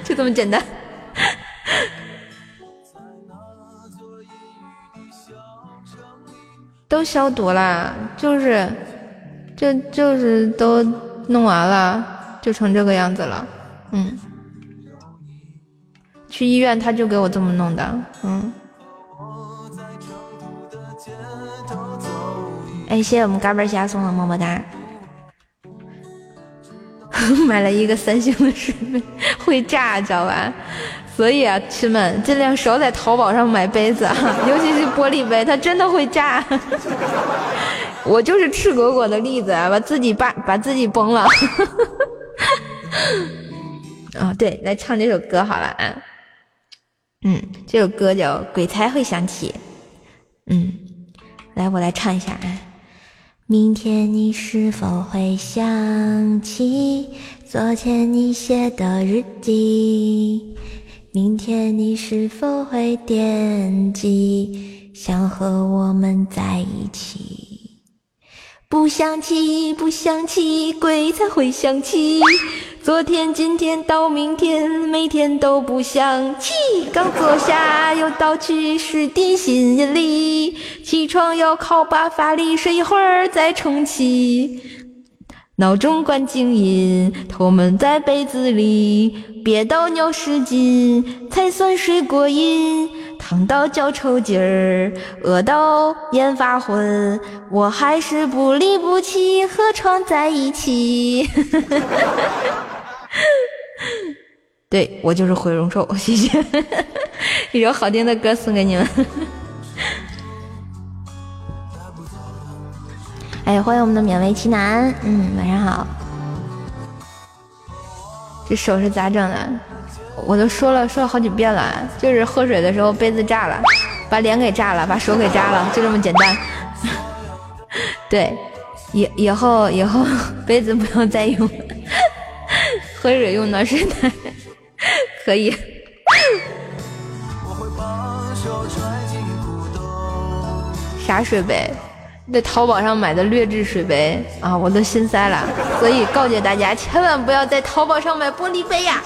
就这么简单。(laughs) 都消毒了就是就就是都弄完了就成这个样子了。嗯。去医院他就给我这么弄的。嗯。哎，谢谢我们嘎嘣虾送的么么哒。(laughs) 买了一个三星的水杯，会炸，知道吧？所以啊，亲们尽量少在淘宝上买杯子，(laughs) 尤其是玻璃杯，它真的会炸。(laughs) 我就是赤果果的例子啊，把自己把把自己崩了。啊，对，来唱这首歌好了啊。嗯，这首歌叫《鬼才会想起》。嗯，来，我来唱一下啊。明天你是否会想起昨天你写的日记？明天你是否会惦记，想和我们在一起？不想起，不想起，鬼才会想起。昨天、今天到明天，每天都不想起。刚坐下又倒去时点心里，起床要靠把发力，睡一会儿再重启。闹钟关静音，头闷在被子里，憋到尿失禁才算睡过瘾。烫到脚抽筋儿，饿到眼发昏，我还是不离不弃和床在一起。(laughs) 对我就是毁容兽，谢谢，(laughs) 一首好听的歌送给你们。哎，欢迎我们的勉为其难，嗯，晚上好。这手是咋整的？我都说了说了好几遍了，就是喝水的时候杯子炸了，把脸给炸了，把手给炸了，就这么简单。(laughs) 对，以以后以后 (laughs) 杯子不要再用了。(laughs) 喝水用暖水袋可以。啥水杯？在淘宝上买的劣质水杯啊，我都心塞了。所以告诫大家，千万不要在淘宝上买玻璃杯呀。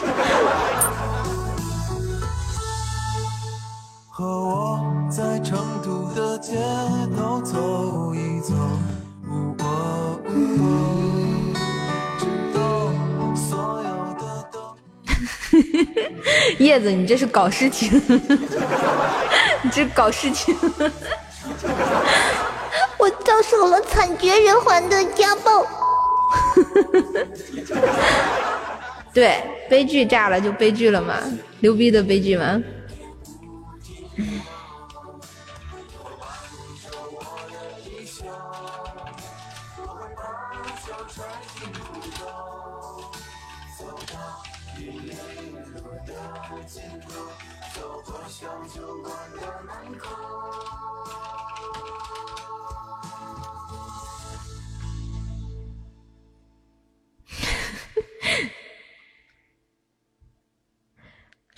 和我在成都的街头走一走。叶子，你这是搞事情！(laughs) 你这搞事情！我遭受了惨绝人寰的家暴！(laughs) 对，悲剧炸了就悲剧了嘛，牛逼的悲剧嘛。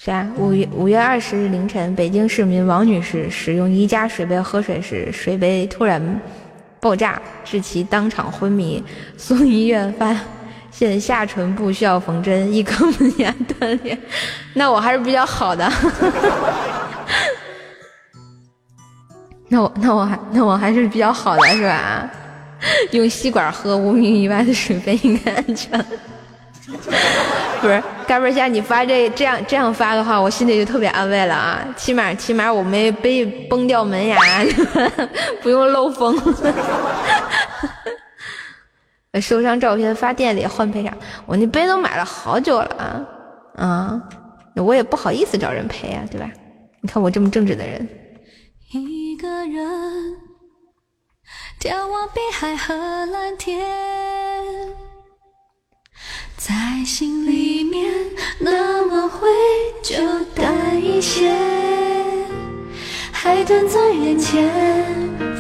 啥？五月五月二十日凌晨，北京市民王女士使用宜家水杯喝水时，水杯突然爆炸，致其当场昏迷，送医院发现下唇部需要缝针，一颗门牙断裂。那我还是比较好的。(laughs) 那我那我还那我还是比较好的是吧？(laughs) 用吸管喝五米以外的水杯应该安全。不是，嘎嘣虾，你发这这样这样发的话，我心里就特别安慰了啊！起码起码我没被崩掉门牙，(laughs) 不用漏风。受伤照片发店里换赔偿，我那杯都买了好久了啊！啊，我也不好意思找人赔啊，对吧？你看我这么正直的人。一个人眺望碧海和蓝天。在心里面那么灰，就淡一些。海豚在眼前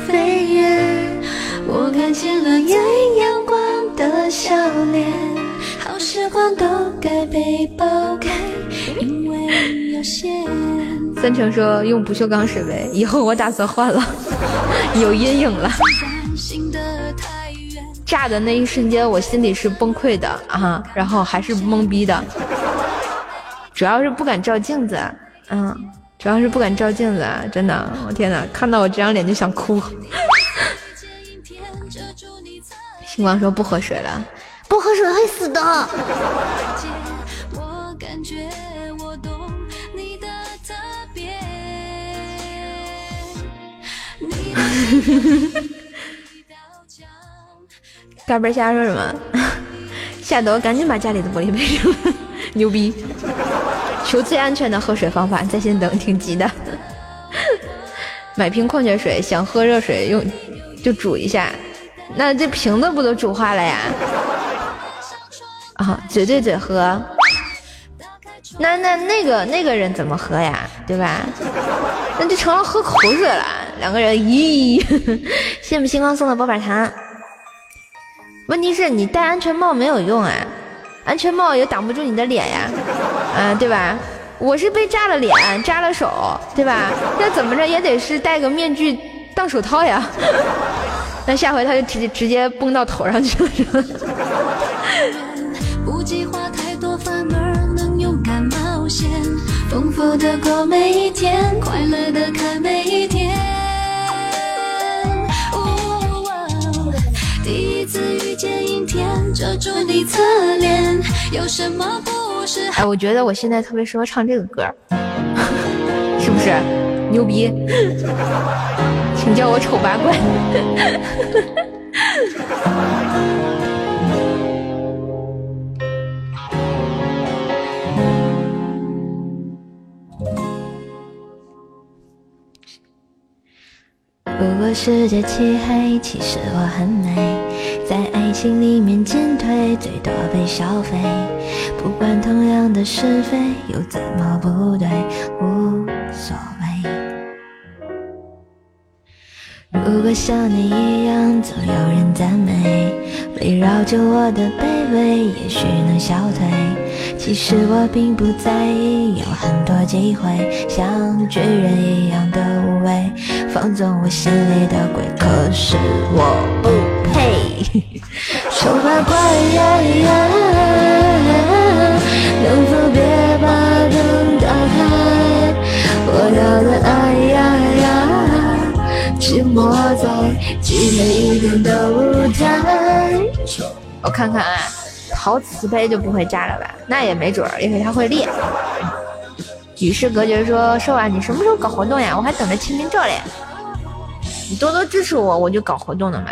飞越，我看见了艳阳光的笑脸。好时光都该被剥开，因为有限。三成说用不锈钢水杯，以后我打算换了，有阴影了。炸的那一瞬间，我心里是崩溃的啊，然后还是懵逼的，主要是不敢照镜子，嗯，主要是不敢照镜子，真的，我天呐，看到我这张脸就想哭。(laughs) 星光说不喝水了，不喝水会死的。嘎嘣虾说什么？(laughs) 吓得我赶紧把家里的玻璃杯扔了，(laughs) 牛逼！求最安全的喝水方法，在线等，挺急的。(laughs) 买瓶矿泉水，想喝热水用就煮一下，那这瓶子不都煮化了呀？啊，嘴对嘴喝，那那那个那个人怎么喝呀？对吧？那就成了喝口水了。两个人，咦？羡慕星光送的波板糖。问题是你戴安全帽没有用啊，安全帽也挡不住你的脸呀，啊，对吧？我是被扎了脸，扎了手，对吧？那怎么着也得是戴个面具当手套呀。(laughs) 那下回他就直接直接崩到头上去了，是吧？丰富的过每一天，快乐的看每一天哎，我觉得我现在特别适合唱这个歌，(laughs) 是不是？牛逼！(laughs) 请叫我丑八怪。(laughs) 如果世界漆黑，其实我很美。心里面进退，最多被消费。不管同样的是非，又怎么不对，无所谓。如果像你一样，总有人赞美，围绕着我的卑微，也许能消退。其实我并不在意，有很多机会，像巨人一样的无畏，放纵我心里的鬼。可是我不。嘿丑八怪，能否别把灯打开？我要的爱呀，寂寞在寂寞一点的舞台。我看看啊，陶瓷杯就不会炸了吧？那也没准儿，因为它会裂。与世隔绝说：“瘦啊，你什么时候搞活动呀？我还等着签名照嘞。你多多支持我，我就搞活动的嘛。”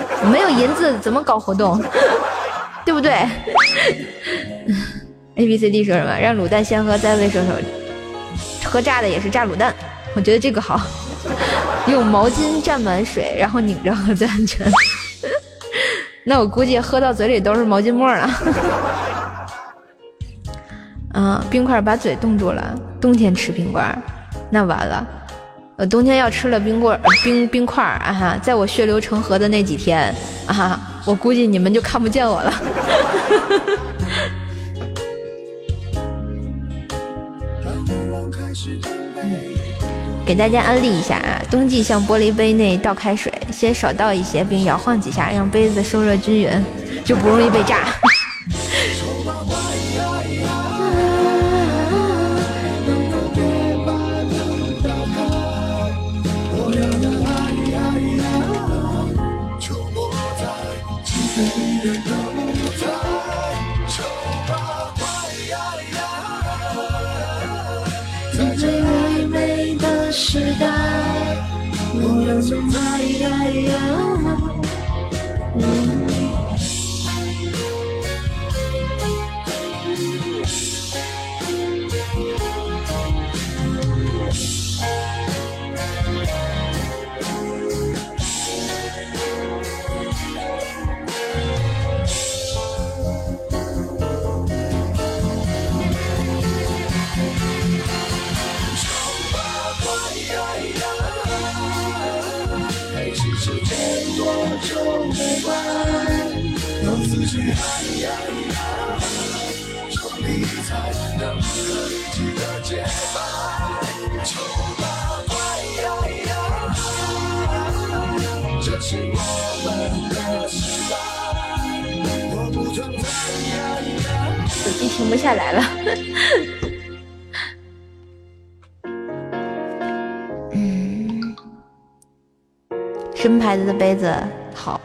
(laughs) 没有银子怎么搞活动，(laughs) 对不对？A B C D 说什么？让卤蛋先喝，再喂射手。喝炸的也是炸卤蛋，我觉得这个好。用毛巾蘸满水，然后拧着喝最安全。(laughs) 那我估计喝到嘴里都是毛巾沫了。啊，冰块把嘴冻住了。冬天吃冰棍，那完了。我冬天要吃了冰棍儿冰冰块儿啊哈，在我血流成河的那几天啊哈，我估计你们就看不见我了。给大家安利一下啊，冬季向玻璃杯内倒开水，先少倒一些，并摇晃几下，让杯子受热均匀，就不容易被炸。停不下来了。嗯，什么牌子的杯子好？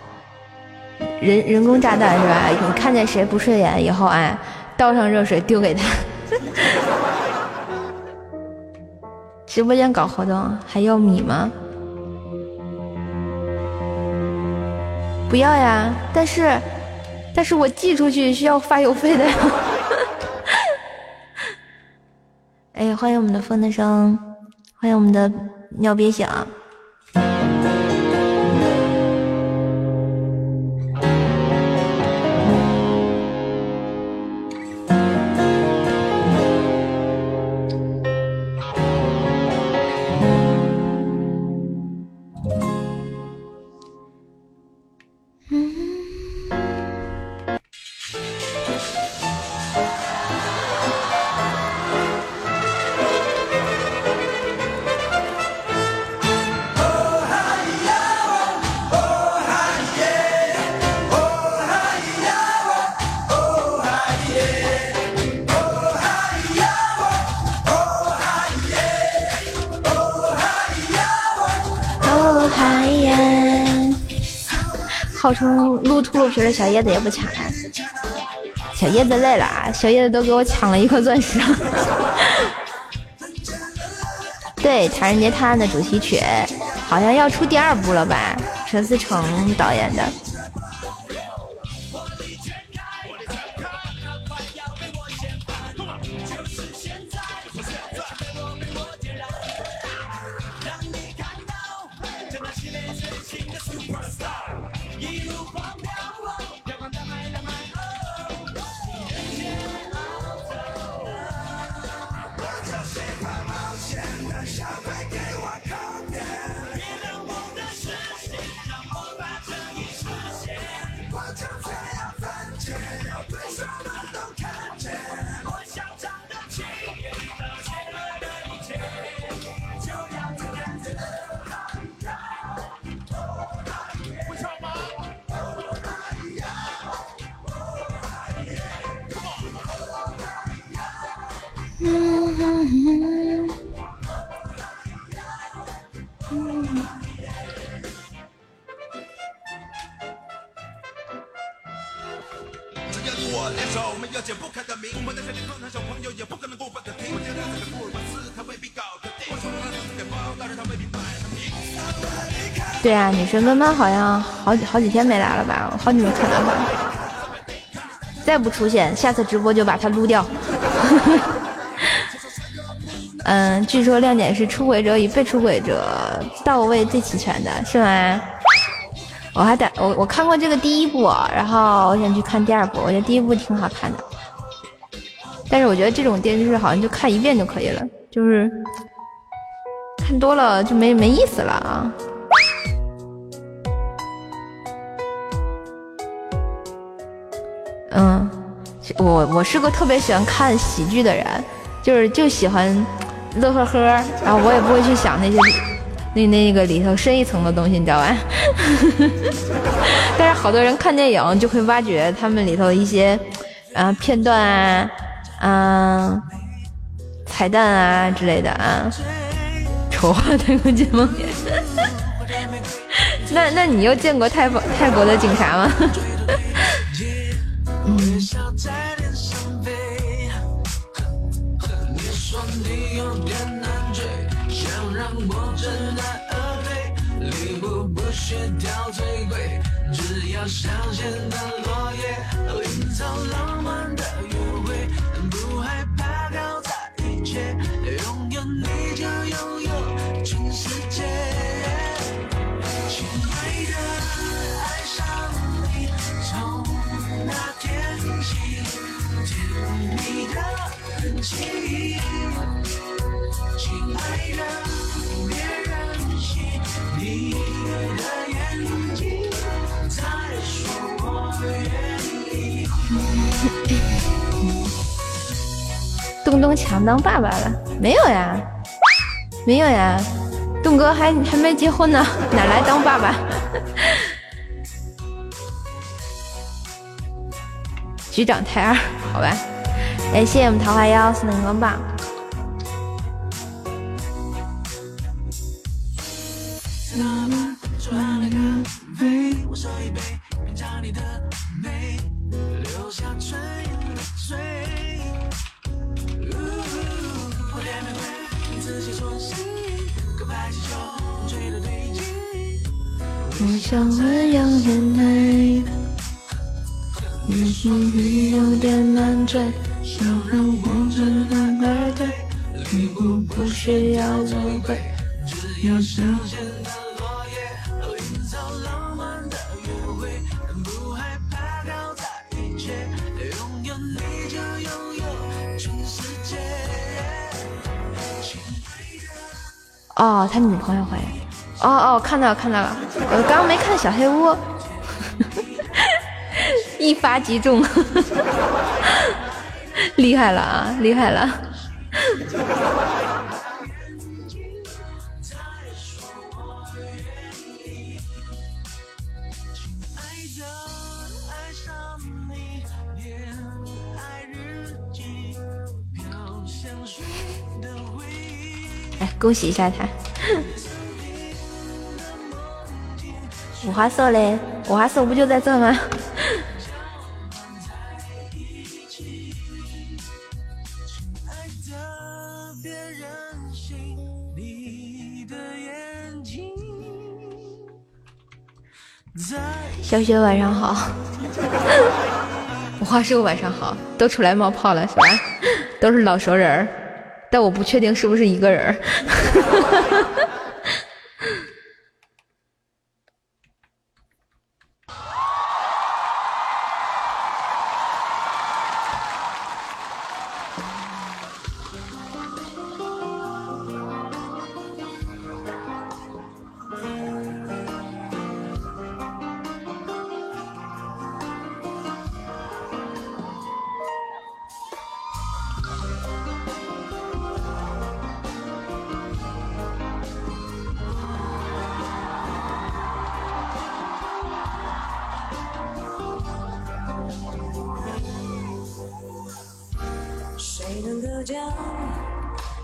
人人工炸弹是吧？你看见谁不顺眼以后，哎，倒上热水丢给他。(laughs) 直播间搞活动还要米吗？不要呀，但是，但是我寄出去需要发邮费的呀。欢迎我们的风的声，欢迎我们的尿憋响。号称撸秃噜皮的小叶子也不抢了，小叶子累了啊！小叶子都给我抢了一颗钻石。(laughs) 对，《唐人街探案》的主题曲好像要出第二部了吧？陈思诚导演的。女神闷闷好像好几好几天没来了吧？我好久没看到她了。再不出现，下次直播就把她撸掉。(laughs) 嗯，据说亮点是出轨者与被出轨者到位最齐全的，是吗？我还等我我看过这个第一部，然后我想去看第二部，我觉得第一部挺好看的。但是我觉得这种电视剧好像就看一遍就可以了，就是看多了就没没意思了啊。我我是个特别喜欢看喜剧的人，就是就喜欢乐呵呵，然后我也不会去想那些那那个里头深一层的东西，你知道吧？(laughs) 但是好多人看电影就会挖掘他们里头一些啊片段啊，嗯，彩蛋啊之类的啊，丑化泰国金梦。(laughs) 那那你又见过泰泰国的警察吗？却掉最贵。只要香榭的落叶，营造浪漫的雨。东东强当爸爸了？没有呀，没有呀，东哥还还没结婚呢，(laughs) 哪来当爸爸？(laughs) 局长太二，好吧。感谢我们桃花妖送的荧光棒。朋友回来。哦哦，看到了看到了，我刚刚没看小黑屋，(laughs) 一发即中，(laughs) 厉害了啊，厉害了！来恭喜一下他。五花色嘞，五花色不就在这吗？(laughs) 小雪晚上好，(laughs) 五花兽晚上好，都出来冒泡了是吧？(laughs) 都是老熟人儿，但我不确定是不是一个人儿。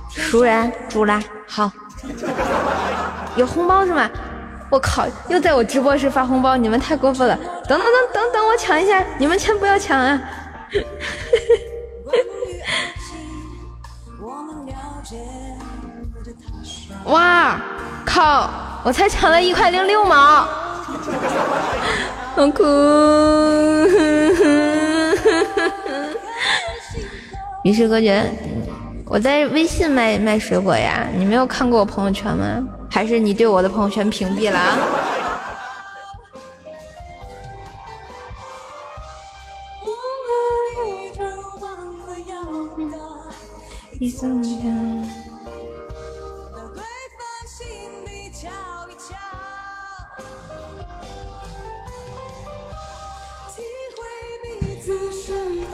熟人煮了，好，有红包是吗？我靠，又在我直播时发红包，你们太过分了！等等等等等，我抢一下，你们先不要抢啊！(laughs) 哇靠！我才抢了一块零六毛，好哭。与世隔绝。我在微信卖卖水果呀，你没有看过我朋友圈吗？还是你对我的朋友圈屏蔽了？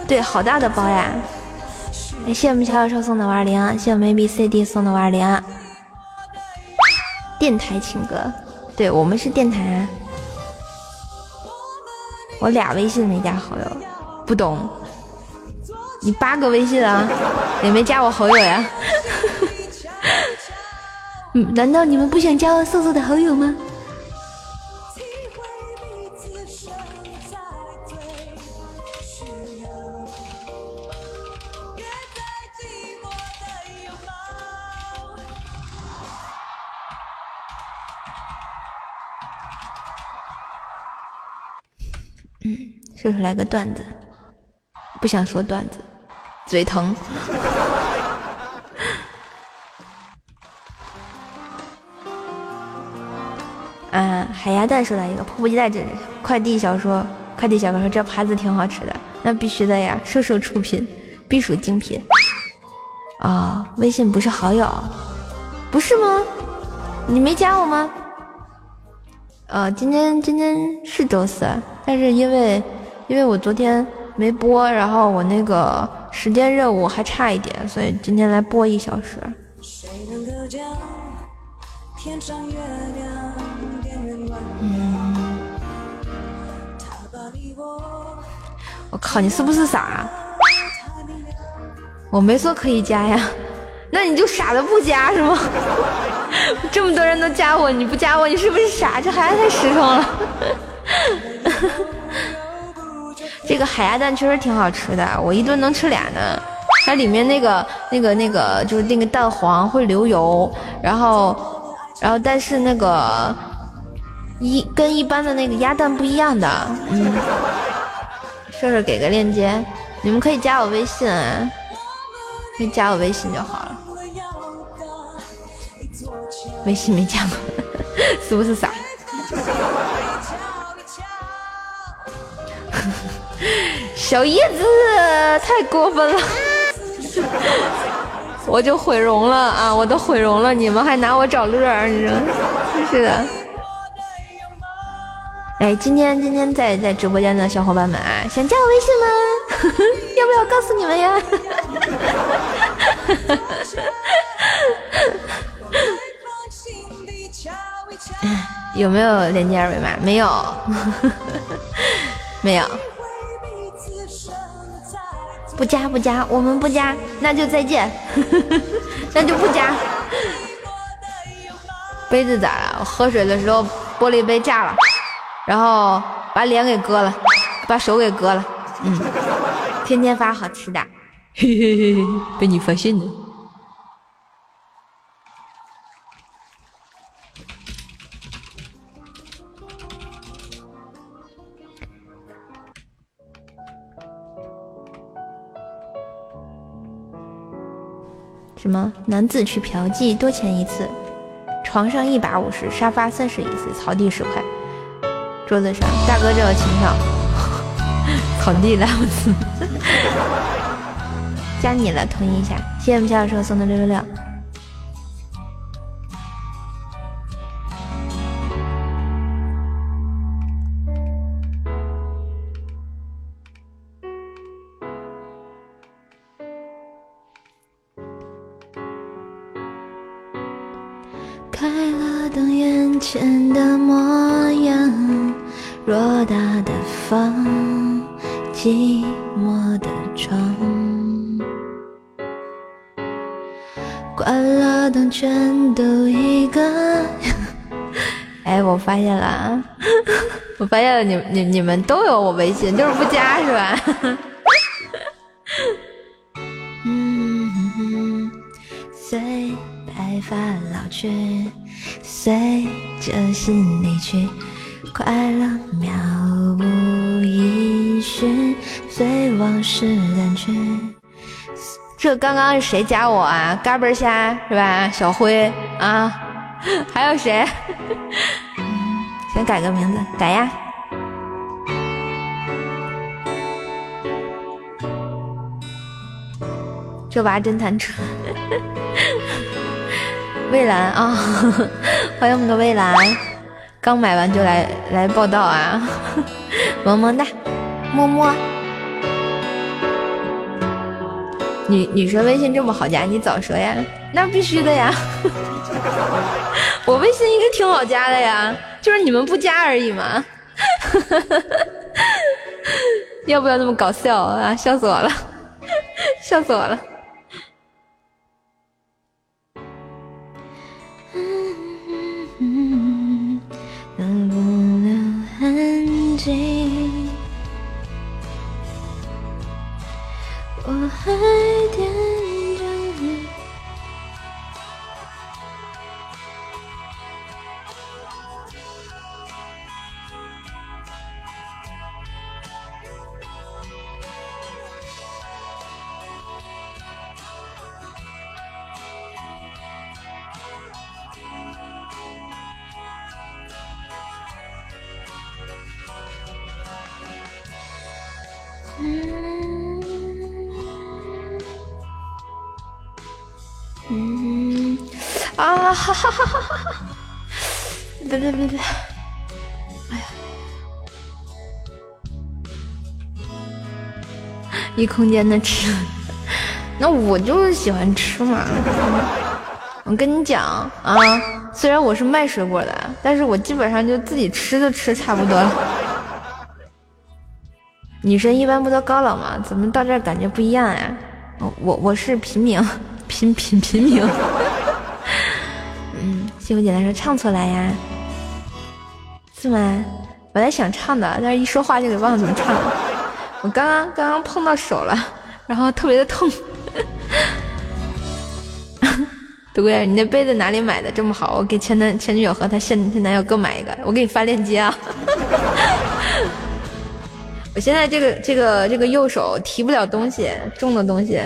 对，好大的包呀！谢谢我们小小兽送的五二零，谢谢我们 A B C D 送的五二零。电台情歌，对我们是电台啊。我俩微信没加好友，不懂。你八个微信啊，也没加我好友呀？(laughs) 难道你们不想加我瘦瘦的好友吗？说出来个段子，不想说段子，嘴疼。(laughs) 啊，海鸭蛋说来一个，迫不及待这快递小说，快递小哥说这牌子挺好吃的，那必须的呀，瘦瘦出品，必属精品。啊，微信不是好友，不是吗？你没加我吗？呃，今天今天是周四，但是因为。因为我昨天没播，然后我那个时间任务还差一点，所以今天来播一小时。嗯，我靠，你是不是傻？我没说可以加呀，那你就傻的不加是吗？(laughs) 这么多人都加我，你不加我，你是不是傻？这孩子太实诚了。这个海鸭蛋确实挺好吃的，我一顿能吃俩呢。它里面那个、那个、那个，就是那个蛋黄会流油，然后然后但是那个一跟一般的那个鸭蛋不一样的，嗯，射手给个链接，你们可以加我微信，可以加我微信就好了。微信没加过，是不是傻？小叶子太过分了，(laughs) 我就毁容了啊！我都毁容了，你们还拿我找乐儿，你说是的。哎，今天今天在在直播间的小伙伴们啊，想加我微信吗？(laughs) 要不要告诉你们呀？(laughs) 有没有链接二维码？没有，没有。不加不加，我们不加，那就再见，(laughs) 那就不加。杯子咋了？喝水的时候玻璃杯炸了，然后把脸给割了，把手给割了。嗯，天天发好吃的，(laughs) 嘿嘿嘿嘿，被你发现了。什么男子去嫖妓多钱一次？床上一百五十，沙发三十一次，草地十块。桌子上，大哥这个情商，(laughs) 草地来不次。(laughs) 加你了，同意一下。谢谢我们小小硕送的六六六。前的模样，偌大的房，寂寞的床，关了灯，全都一个。(laughs) 哎，我发现了，(laughs) 我发现了，你你你们都有我微信，就是不加是吧？(laughs) 嗯，随。白发老去，随着心离去，快乐渺无音讯，随往事淡去。这刚刚是谁加我啊？嘎嘣虾是吧？小辉啊，(laughs) 还有谁？(laughs) 先改个名字，改呀。这娃真弹车。蔚蓝啊，(laughs) 欢迎我们的蔚蓝，刚买完就来来报道啊，萌萌哒，么么。女女生微信这么好加，你早说呀？那必须的呀，(laughs) 我微信应该挺好加的呀，就是你们不加而已嘛。(laughs) 要不要那么搞笑啊？笑死我了，笑死我了。心。我还。啊哈哈哈哈哈！别别别别！哎呀，一空间的吃，那我就是喜欢吃嘛。我跟你讲啊，虽然我是卖水果的，但是我基本上就自己吃就吃差不多了。女生一般不都高冷吗？怎么到这感觉不一样呀？我我是平民。平平平民，幸福姐姐说唱出来呀，是吗？本来想唱的，但是一说话就给忘了怎么唱了。我刚刚刚刚碰到手了，然后特别的痛。(laughs) 独孤，你那杯子哪里买的这么好？我给前男前女友和他现前男友各买一个，我给你发链接啊。(laughs) 我现在这个这个这个右手提不了东西，重的东西。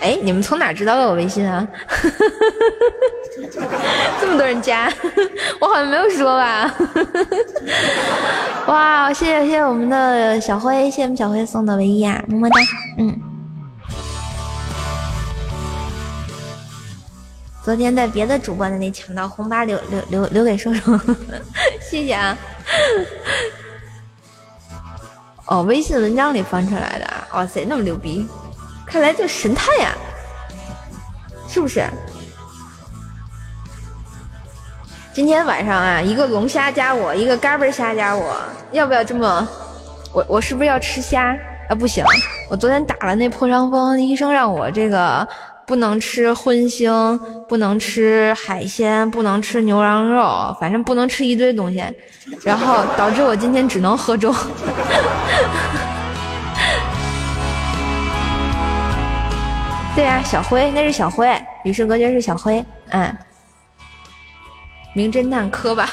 哎，你们从哪知道的我微信啊？(laughs) 这么多人加，(laughs) 我好像没有说吧？(laughs) 哇，谢谢谢谢我们的小辉，谢谢我们小辉送的唯一啊，么么哒，嗯。昨天在别的主播那里抢到红包，留留留留给瘦瘦，谢谢啊。哦，微信文章里翻出来的，哇塞，那么牛逼！看来就神探呀，是不是？今天晚上啊，一个龙虾加我，一个嘎嘣虾加我，要不要这么？我我是不是要吃虾？啊，不行，我昨天打了那破伤风，医生让我这个不能吃荤腥，不能吃海鲜，不能吃牛羊肉，反正不能吃一堆东西，然后导致我今天只能喝粥。对啊，小辉，那是小辉，与世隔绝是小辉，嗯，名侦探柯吧，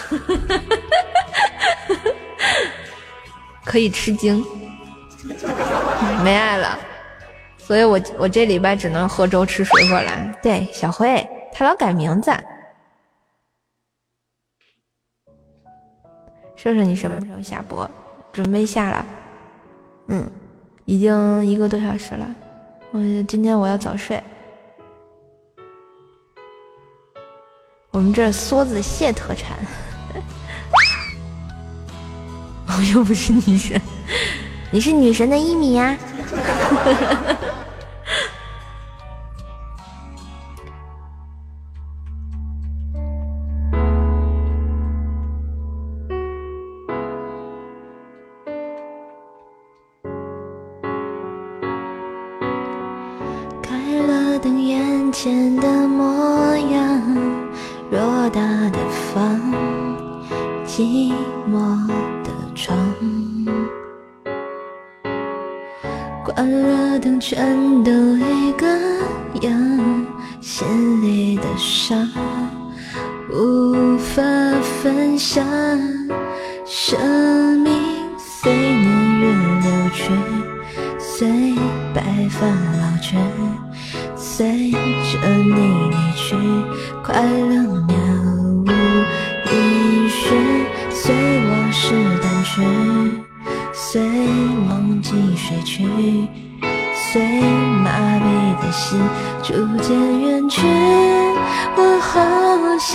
(laughs) 可以吃惊，没爱了，所以我我这礼拜只能喝粥吃水果了。对，小辉，他老改名字。说说你什么时候下播？准备下了，嗯，已经一个多小时了。我今天我要早睡。我们这梭子蟹特产，(laughs) 我又不是女神，你是女神的一米呀。前 (laughs)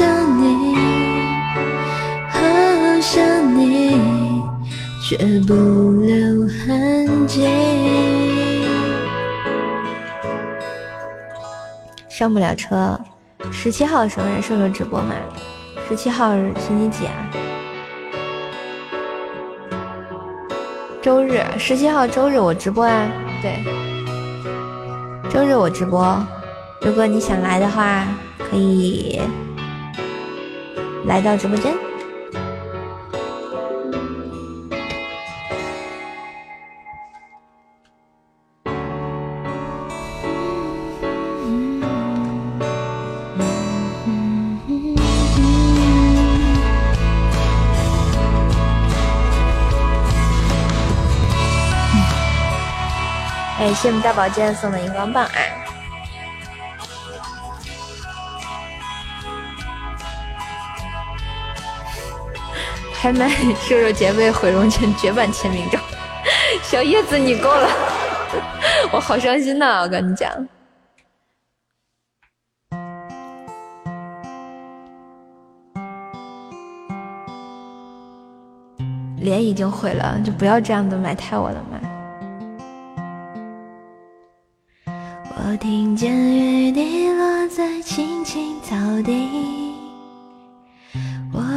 想你，好想你，却不留痕迹。上不了车，十七号什么人说说直播吗？十七号是星期几啊？周日，十七号周日我直播啊。对，周日我直播，如果你想来的话，可以来到直播间。谢谢我们大宝剑送的荧光棒啊！还买瘦瘦姐妹毁容前绝版签名照，(laughs) 小叶子你够了，(laughs) 我好伤心呐！我跟你讲，脸已经毁了，就不要这样子埋汰我了嘛。我听见雨滴落在青青草地，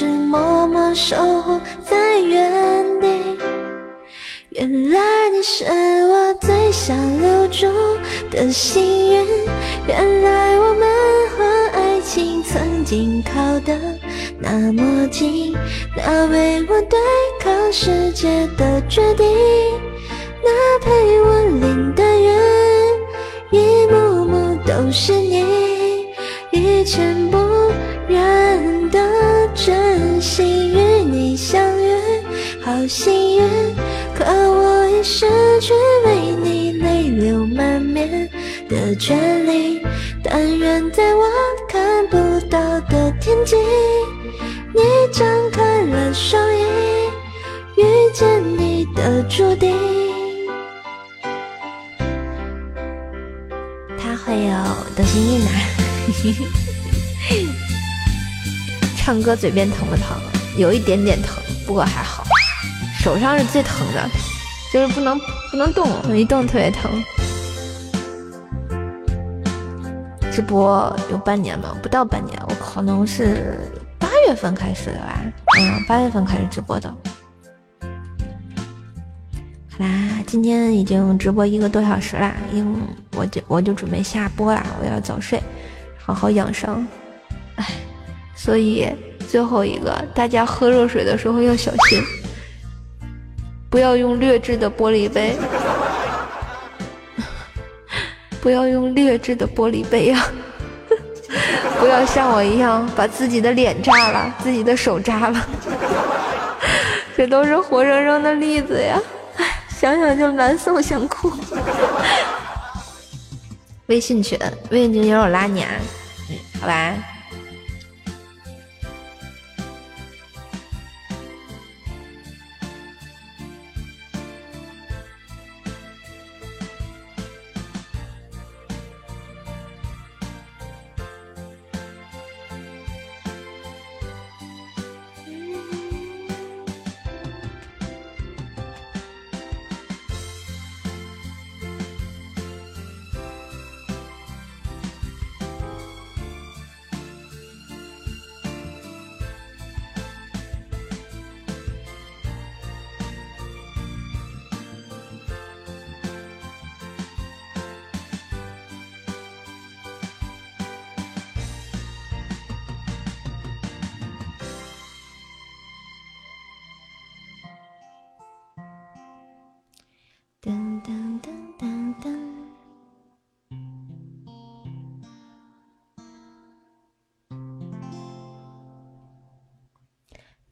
直默默守护在原地。原来你是我最想留住的幸运，原来我们和爱情曾经靠得那么近，那为我对抗世界的决定，的权利，但愿在我看不到的天际，你张开了双翼，遇见你的注定。他会有得心应男，(laughs) 唱歌嘴边疼不疼？有一点点疼，不过还好。手上是最疼的，就是不能不能动，一动特别疼。直播有半年吧，不到半年，我可能是八月份开始的吧，嗯，八月份开始直播的。好啦，今天已经直播一个多小时啦，因我就我就准备下播啦，我要早睡，好好养伤。哎，所以最后一个，大家喝热水的时候要小心。不要用劣质的玻璃杯，不要用劣质的玻璃杯啊！(laughs) 不要像我一样把自己的脸炸了，自己的手扎了，(laughs) 这都是活生生的例子呀！想想就难受，想哭。微信群，微信群有我拉你啊，嗯，好吧。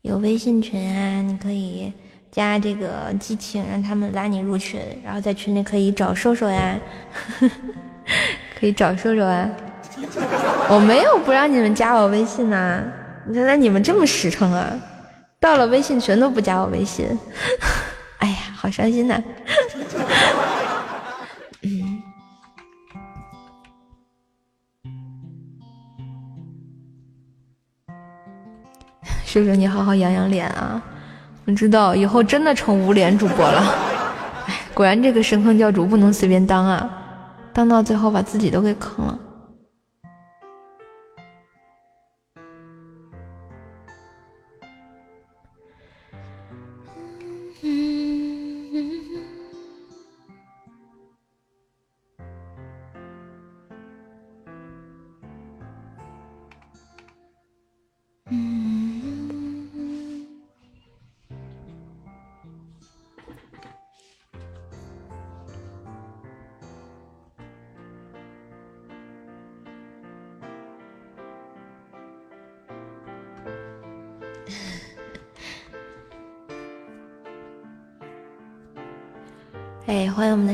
有微信群啊，你可以加这个激情，让他们拉你入群，然后在群里可以找瘦瘦呀，(laughs) 可以找瘦瘦啊。我没有不让你们加我微信呐，原来你们这么实诚啊，到了微信群都不加我微信，(laughs) 哎呀，好伤心呐。求求，你好好养养脸啊！我知道以后真的成无脸主播了。哎，果然这个神坑教主不能随便当啊，当到最后把自己都给坑了。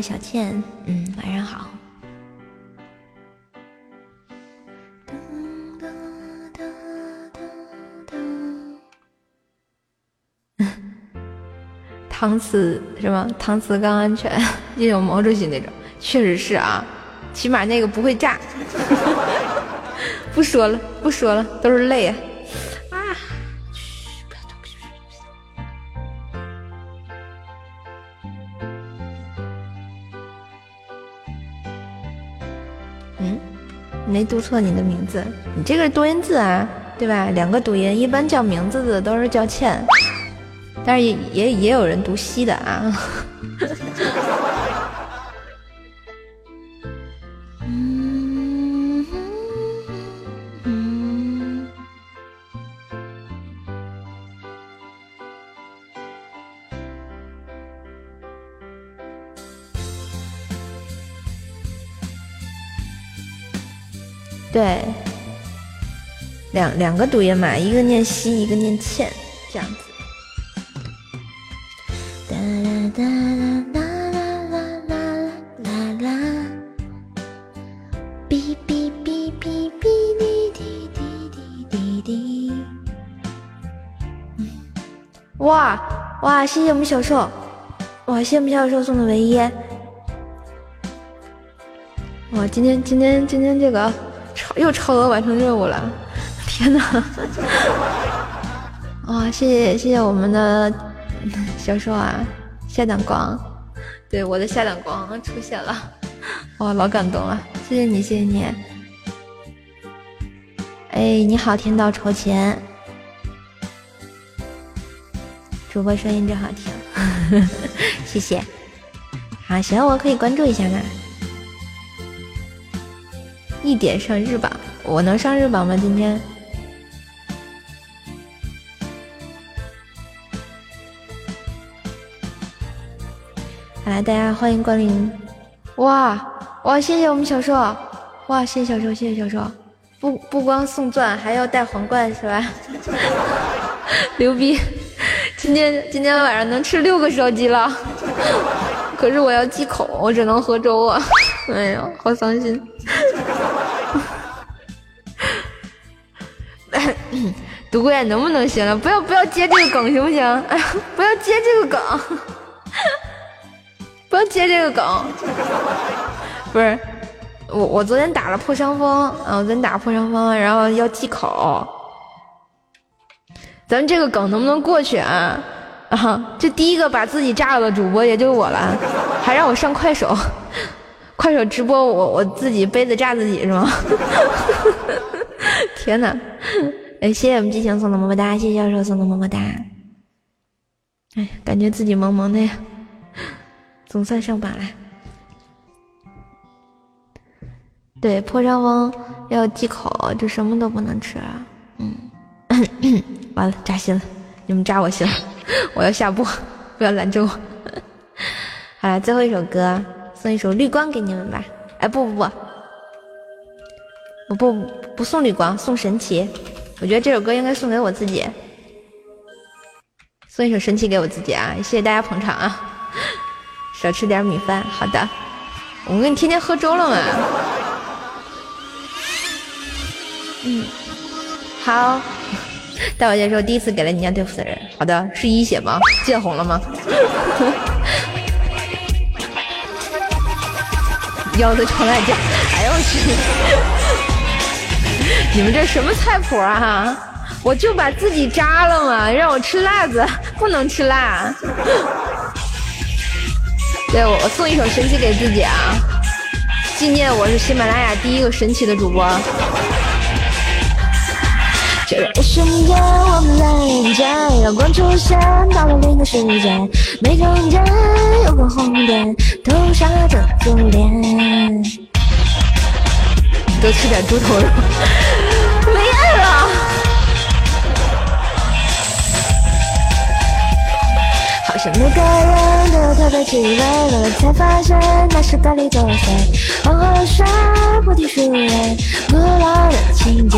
小倩，嗯，晚上好。(laughs) 搪瓷是吗？搪瓷更安全，也有毛主席那种，确实是啊，起码那个不会炸。(laughs) 不说了，不说了，都是泪！啊，读错你的名字，你这个是多音字啊，对吧？两个读音，一般叫名字的都是叫倩。但是也也也有人读西的啊。两两个读音嘛，一个念西，一个念倩，这样子。哒啦啦啦啦啦啦啦，哔哔哔哔哔滴滴滴滴滴滴。哇哇！谢谢我们小兽，哇！谢谢我们小兽送的唯一。哇！今天今天今天这个超又超额完成任务了，天呐！(laughs) 哇！谢谢谢谢我们的 (laughs) 小兽啊！下档光，对我的下档光出现了，哇，老感动了，谢谢你，谢谢你。哎，你好，天道酬勤，主播声音真好听，(laughs) 谢谢。好，喜欢我可以关注一下呢。一点上日榜，我能上日榜吗？今天？来，大家欢迎光临！哇哇，谢谢我们小兽！哇，谢谢小兽，谢谢小兽！不不光送钻，还要带皇冠是吧？(laughs) 牛逼！今天今天晚上能吃六个烧鸡了，可是我要忌口，我只能喝粥啊！哎呀，好伤心！(coughs) 独孤雁能不能行了？不要不要接这个梗行不行？哎呀，不要接这个梗！不要接这个梗，不是我，我昨天打了破伤风，啊，我昨天打破伤风，然后要忌口，咱们这个梗能不能过去啊？啊，这第一个把自己炸了的主播也就我了，还让我上快手，快手直播我我自己杯子炸自己是吗？(laughs) 天哪！哎，谢谢我们激情送的么么哒，谢谢教授送的么么哒。哎，感觉自己萌萌的呀。总算上榜了。对，破伤风要忌口，就什么都不能吃。嗯，(coughs) 完了，扎心了，你们扎我心了，(laughs) 我要下播，不要拦着我。(laughs) 好了，最后一首歌，送一首《绿光》给你们吧。哎，不不不，我不不送绿光，送神奇。我觉得这首歌应该送给我自己，送一首神奇给我自己啊！谢谢大家捧场啊！少吃点米饭，好的。我跟你天天喝粥了嘛。嗯，好。(laughs) 大宝姐说第一次给了你家对付的人，好的，是一血吗？见红了吗？(laughs) 腰子炒辣酱，哎呦我去！(laughs) 你们这什么菜谱啊？我就把自己扎了嘛，让我吃辣子，不能吃辣。对，我送一首神奇给自己啊，纪念我是喜马拉雅第一个神奇的主播。这一瞬间，我们连接，阳光出现，到了另一个世界。每中间有个红点，投射着左脸。多吃点猪头肉，好像每个人都有特别气味，到了才发现那是百里作祟。黄河的水，菩提树叶，古老的情节。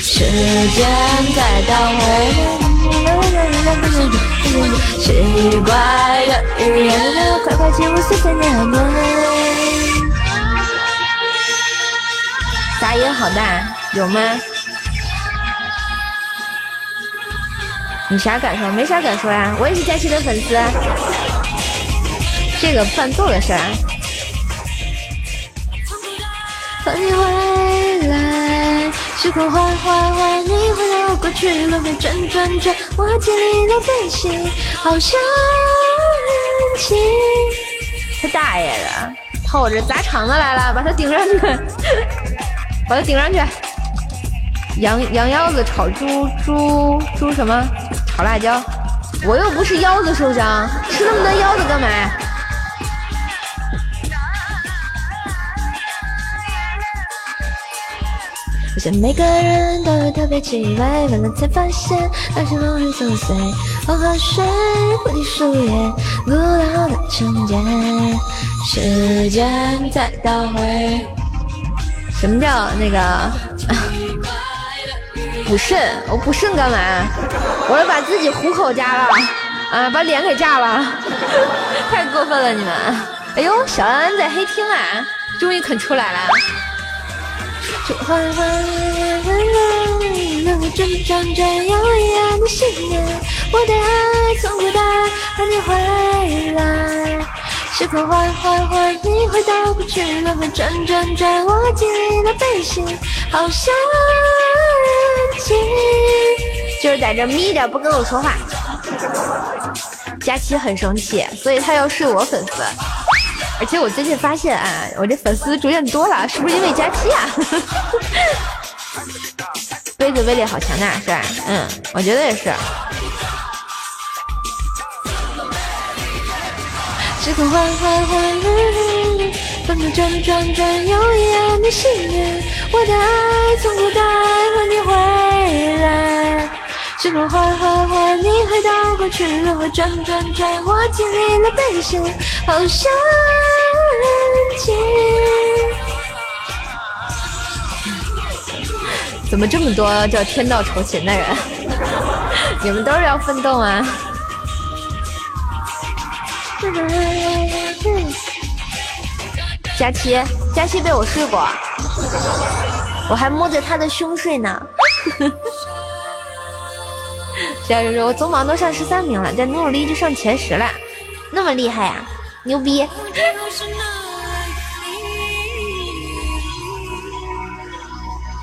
时间在倒回，奇怪的语言，快快进入碎碎念念。杂音好大，有吗？你啥感受？没啥感受呀，我也是佳琪的粉丝。这个伴奏的事儿。欢迎回来，时空缓缓缓，你回到过去，轮回转转转，我经历了悲喜，好像人情。他大爷的，跑我这砸场子来了，把他顶上去，把他顶上去。(laughs) 羊羊腰子炒猪猪猪什么？炒辣椒？我又不是腰子受伤，吃那么多腰子干嘛？我想每个人都有特别气味，完了才发现那些梦很琐碎。黄河水，蝴蝶树叶，古老的情节，时间在倒回。什么叫那个 (laughs) 补肾？我补肾干嘛？我是把自己虎口夹了，啊，把脸给炸了，(laughs) 太过分了你们！哎呦，小安安在黑厅啊，终于肯出来了。时空缓缓缓，你回到过去，轮回转转转，我经历了悲喜，好像人情。就是在这眯着不跟我说话。佳期很生气，所以他要睡我粉丝。而且我最近发现啊，我这粉丝逐渐多了，是不是因为佳期啊？(laughs) 杯子威力好强大，是吧？嗯，我觉得也是。时空缓缓缓，风中转转转，有一样的信念，我的爱从古代和你回来。时空缓缓缓，你回到过去，轮回转转转，我经历了悲喜，好像人情。怎么这么多叫天道酬勤的人？你们都是要奋斗吗？佳期，佳期被我睡过，我还摸着他的胸睡呢。小雨说：“我总榜都上十三名了，再努努力就上前十了，那么厉害呀，牛逼！”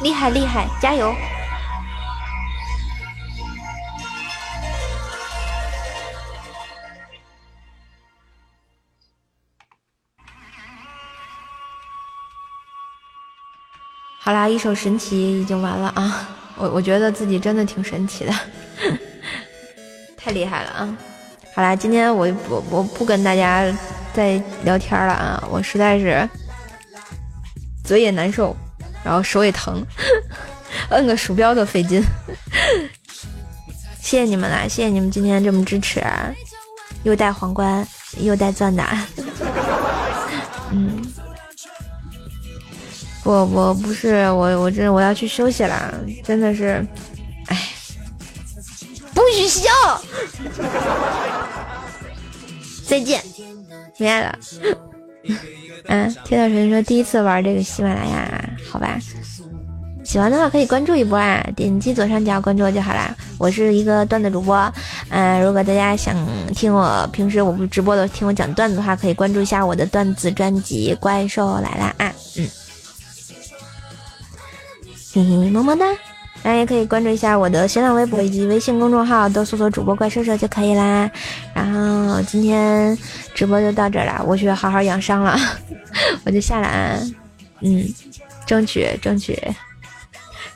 厉害厉害，加油！好啦，一首神奇已经完了啊！我我觉得自己真的挺神奇的，太厉害了啊！好啦，今天我我我不跟大家再聊天了啊！我实在是嘴也难受，然后手也疼，(laughs) 摁个鼠标都费劲。谢谢你们啦！谢谢你们今天这么支持，又带皇冠又带钻的，(laughs) 嗯。我我不是我我这我要去休息了，真的是，许笑，再见，亲爱的，(laughs) 嗯，天道神说第一次玩这个喜马拉雅，好吧，喜欢的话可以关注一波啊，点击左上角关注我就好啦。我是一个段子主播，嗯，如果大家想听我平时我不直播的听我讲段子的话，可以关注一下我的段子专辑《怪兽来了》啊，嗯。嘿嘿，么么哒！大家也可以关注一下我的新浪微博以及微信公众号，都搜索主播怪兽兽就可以啦。然后今天直播就到这了，我去好好养伤了，(laughs) 我就下了。嗯，争取争取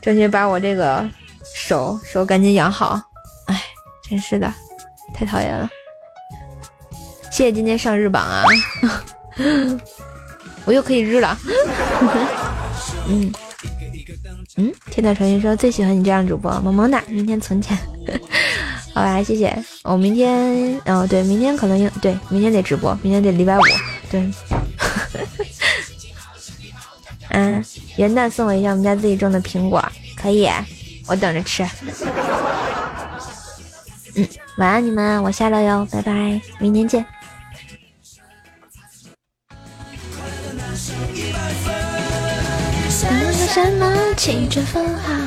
争取把我这个手手赶紧养好。哎，真是的，太讨厌了。谢谢今天上日榜啊，(laughs) 我又可以日了。(laughs) 嗯。嗯，天道传音说最喜欢你这样主播，萌萌哒，明天存钱。(laughs) 好吧，谢谢。我明天，哦对，明天可能应对，明天得直播，明天得礼拜五。对。(laughs) 嗯，元旦送我一下我们家自己种的苹果，可以，我等着吃。(laughs) 嗯，晚安你们，我下了哟，拜拜，明天见。嗯什么青春风号？